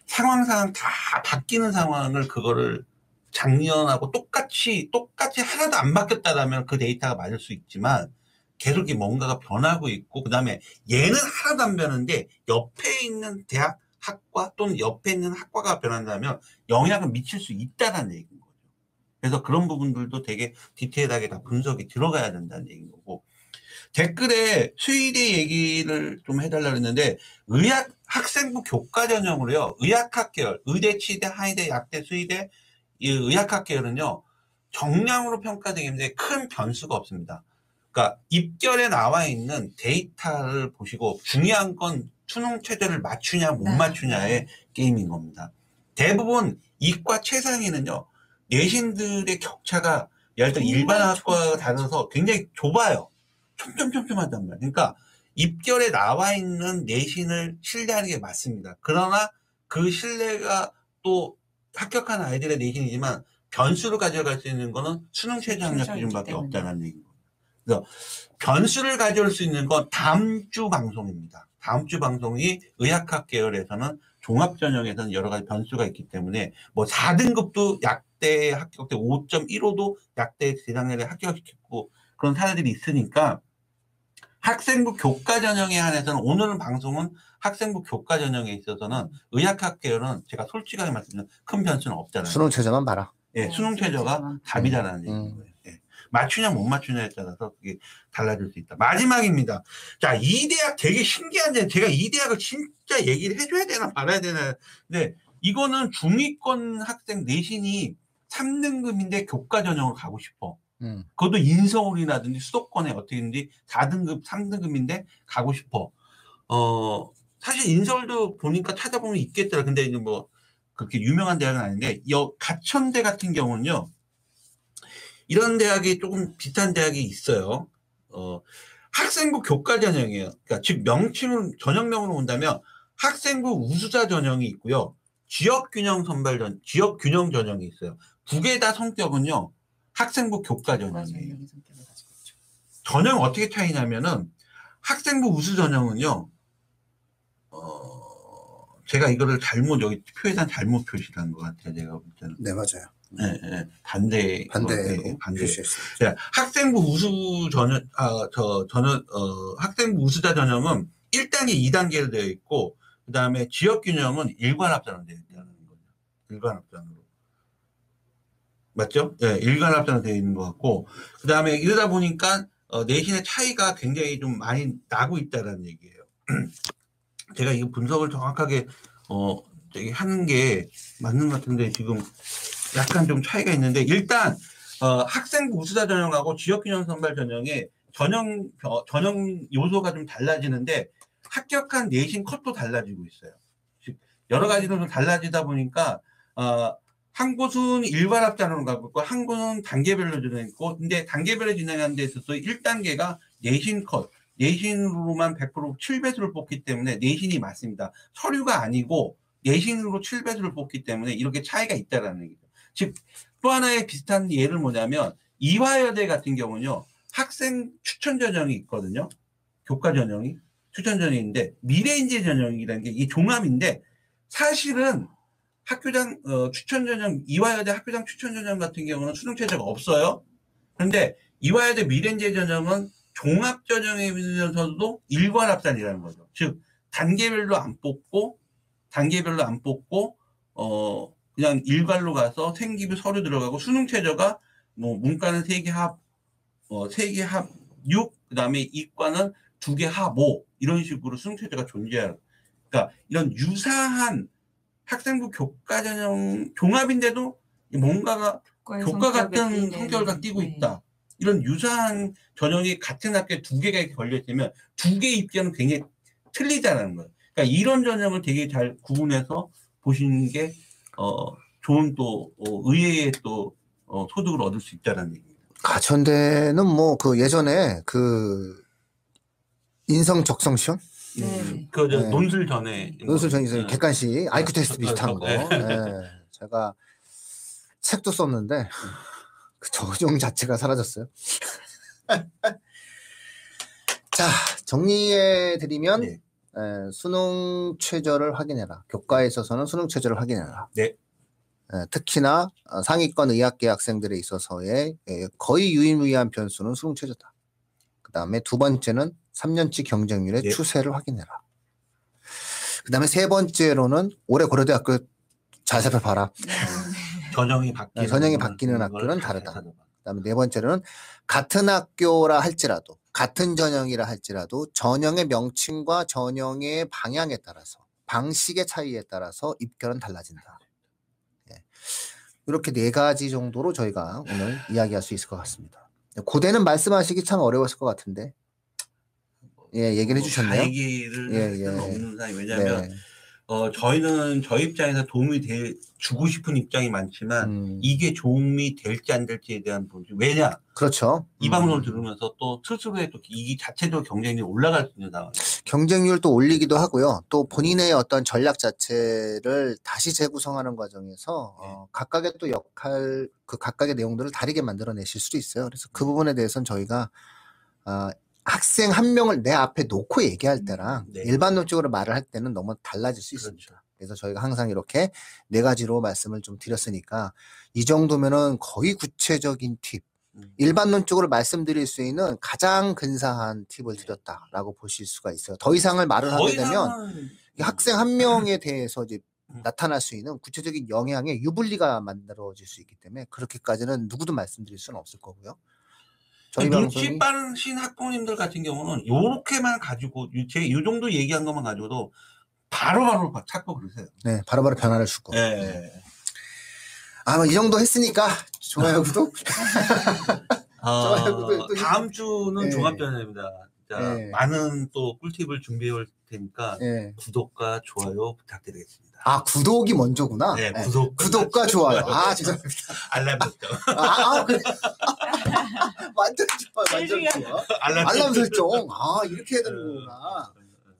상황상 다 바뀌는 상황을 그거를 작년하고 똑같이 똑같이 하나도 안 바뀌었다라면 그 데이터가 맞을 수 있지만 계속 이 뭔가가 변하고 있고 그다음에 얘는 하나도 안 변하는데 옆에 있는 대학 학과 또는 옆에 있는 학과가 변한다면 영향을 미칠 수 있다는 얘기인 거죠. 그래서 그런 부분들도 되게 디테일하게 다 분석이 들어가야 된다는 얘기인 거고 댓글에 수의대 얘기를 좀 해달라 그랬는데 의학 학생부 교과 전형으로요. 의학학 계열, 의대, 치대, 한의대, 약대, 수의대 이 의학학 계열은요. 정량으로 평가되기 때문에 큰 변수가 없습니다. 그러니까 입결에 나와 있는 데이터를 보시고 중요한 건 수능 체제를 맞추냐 못 네. 맞추냐의 게임인 겁니다. 대부분 이과 최상위는요. 내신들의 격차가 예를 들어 일반 학과와. 다르서 굉장히 좁아요. 촘촘촘촘하단 말이에요. 그러니까 입결에 나와 있는 내신을 신뢰하는 게 맞습니다. 그러나 그 신뢰가 또 합격한 아이들의 내신이지만 변수를 가져갈 수 있는 거는 수능 최저 학력 기준밖에. 없다는 얘기입니다. 그래서 변수를 가져올 수 있는 건 다음 주 방송입니다. 다음 주 방송이 의학학 계열에서는 종합 전형에서는 여러 가지 변수가 있기 때문에 뭐 4등급도 약대 합격 때 5.15도 약대 재작년에 합격시켰고 그런 사례들이 있으니까 학생부 교과 전형에 한해서는 오늘은 방송은 학생부 교과 전형에 있어서는 의학학 계열은 제가 솔직하게 말씀드리면 큰 변수는 없잖아요. 수능 최저만 봐라. 예, 네, 수능 최저가. 답이다라는 음. 얘기인 거예요. 예. 맞추냐 못 맞추냐에 따라서 그게 달라질 수 있다. 마지막입니다. 자, 이 대학 되게 신기한데 제가 이 대학을 진짜 얘기를 해줘야 되나 말아야 되나. 근데 이거는 중위권 학생 내신이 3등급인데 교과 전형으로 가고 싶어. 음. 그것도 인서울이라든지 수도권에 어떻게든지 4등급, 3등급인데 가고 싶어. 어, 사실 인서울도 보니까 찾아보면 있겠더라. 근데 이제 뭐 그렇게 유명한 대학은 아닌데, 여 가천대 같은 경우는요, 이런 대학이 조금 비슷한 대학이 있어요. 어, 학생부 교과 전형이에요. 그러니까 즉 명칭을 전형명으로 본다면 학생부 우수자 전형이 있고요. 지역 균형 선발 전 지역 균형 전형이 있어요. 두 개 다 성격은요. 학생부 교과 전형이에요. 전형 어떻게 차이냐면은 학생부 우수 전형은요. 어, 제가 이거를 잘못 여기 표에다 잘못 표시한 것 같아요. 제가 볼 때는. 네 맞아요. 네, 네. 반대 반대. 표시했어요. 자, 학생부 우수 전형, 아, 저, 저는, 어, 학생부 우수자 전형은 1단계, 2단계로 되어 있고, 그 다음에 지역 균형은 일관 합산으로 되어 있다는 거죠. 일관 합산으로. 맞죠? 예, 일관합산으로 되어 있는 것 같고, 그 다음에 이러다 보니까, 어, 내신의 차이가 굉장히 좀 많이 나고 있다는 얘기예요. (clears throat) 제가 이 분석을 정확하게, 어, 저기 하는 게 맞는 것 같은데, 지금 약간 좀 차이가 있는데, 일단, 어, 학생부 우수자 전형하고 지역균형 선발 전형의 전형, 어, 전형 요소가 좀 달라지는데 합격한 내신 컷도 달라지고 있어요. 즉, 여러 가지로 좀 달라지다 보니까, 어, 한 곳은 일반 합산으로 가고 있고, 한 곳은 단계별로 진행했고, 근데 단계별로 진행하는 데 있어서 1단계가 내신 컷, 내신으로만 100% 7배수를 뽑기 때문에 내신이 맞습니다. 서류가 아니고 내신으로 7배수를 뽑기 때문에 이렇게 차이가 있다라는 얘기죠. 즉, 또 하나의 비슷한 예를 뭐냐면 이화여대 같은 경우는요 학생 추천 전형이 있거든요 교과 전형이 추천 전형인데 미래인재 전형이라는 게 이 종합인데 사실은 학교장 어, 추천 전형 이화여대 학교장 추천 전형 같은 경우는 수능 체제가 없어요 그런데 이화여대 미래인재 전형은 종합 전형이면서도 일관합산이라는 거죠 즉 단계별로 안 뽑고 단계별로 안 뽑고 어 그냥 일괄로 가서 생기부 서류 들어가고 수능 최저가 뭐 문과는 세 개 합, 어, 세개 합 6, 그 다음에 이과는 두 개 합 5, 이런 식으로 수능 최저가 존재해요. 그러니까 이런 유사한 학생부 교과 전형 종합인데도 뭔가가 교과 같은 띄는, 성격을 띠고 네. 있다. 이런 유사한 전형이 같은 학교에 두 개가 이렇게 걸려있으면 두 개의 입장은 굉장히 틀리다는 거예요. 그러니까 이런 전형을 되게 잘 구분해서 보시는 게 어, 좋은 또 어, 의외의 또 어, 소득을 얻을 수 있다는 얘기입니다. 가천대는 뭐 그 예전에 그 인성 적성 시험 네. 음, 그저 네. 논술 전에 논술 전에서 네. 객관식 아이큐 테스트 비슷한 거. 네. 예. 제가 책도 썼는데 그 적용 자체가 사라졌어요. (laughs) 자 정리해 드리면 네. 에, 수능 최저를 확인해라. 교과에 있어서는 수능 최저를 확인해라. 네. 에, 특히나 어, 상위권 의학계 학생들에 있어서의 에, 거의 유일무이한 변수는 수능 최저다. 그 다음에 두 번째는 3년치 경쟁률의 네. 추세를 확인해라. 그 다음에 세 번째로는 올해 고려대학교 잘 살펴봐라. 네. 전형이 바뀌는 네, 전형이 걸 바뀌는 잘 학교는. 다르다. 그 다음에 네 번째로는 같은 학교라 할지라도 같은 전형이라 할지라도 전형의 명칭과 전형의 방향에 따라서 방식의 차이에 따라서 입결은 달라진다. 예. 이렇게 네 가지 정도로 저희가 오늘 이야기할 수 있을 것 같습니다. 고대는 말씀하시기 참 어려웠을 것 같은데. 예, 얘기를 해주셨네요. 다 얘기를 예, 할 수는 예. 없는 사이 왜냐하면 네. 어, 저희는 저희 입장에서 도움이 돼 주고 싶은 입장이 많지만 음, 이게 도움이 될지 안 될지에 대한 부분 왜냐 그렇죠. 이 음. 방송을 들으면서 또 스스로의 또이 자체도 경쟁력이 올라갈 수 있는 상황. 경쟁률도 올리기도 하고요. 또 본인의 어떤 전략 자체를 다시 재구성하는 과정에서 어, 각각의 또 역할, 그 각각의 내용들을 다르게 만들어내실 수도 있어요. 그래서 그 부분에 대해서는 저희가 아, 학생 한 명을 내 앞에 놓고 얘기할 때랑 네. 일반론적으로 말을 할 때는 너무 달라질 수 있습니다. 그렇죠. 그래서 저희가 항상 이렇게 네 가지로 말씀을 좀 드렸으니까 이 정도면은 거의 구체적인 팁, 음. 일반론적으로 말씀드릴 수 있는 가장 근사한 팁을 드렸다라고 보실 수가 있어요. 더 이상을 말을 하게 되면 학생 한 명에 대해서 이제 음. 나타날 수 있는 구체적인 영향의 유불리가 만들어질 수 있기 때문에 그렇게까지는 누구도 말씀드릴 수는 없을 거고요. 저희 눈치 빠르신 학부모님들 같은 경우는 요렇게만 가지고 제요 정도 얘기한 것만 가지고도 바로바로 찾고 그러세요. 네, 바로바로 변화를 주고. 예. 아마 이 정도 했으니까 좋아요 구독. 어, (laughs) 좋아요. 또 다음 주는 네. 종합전입니다. 자, 네. 많은 또 꿀팁을 준비해 올 테니까 예. 구독과 좋아요 부탁드리겠습니다. 아 구독이 먼저구나. 네, 네. 구독, 구독과 좋아요. (laughs) 아 죄송합니다. (laughs) 알람 설정. 아, 아 그래. (laughs) 완전 좋아, 완전 좋아. 알람, 알람 설정. 아 이렇게 해야 되는 거구나.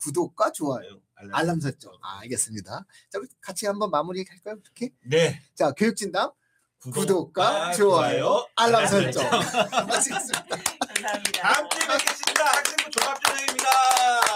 구독과 좋아요. 알람. 알람 설정. 아, 알겠습니다. 자, 우리 같이 한번 마무리 할까요? 이렇게. 네. 자, 교육진담 구독과 좋아요, 알람 설정. 마치겠습니다. 감사합니다. 다음 주에 뵙겠습니다. 학생부 종합전형입니다.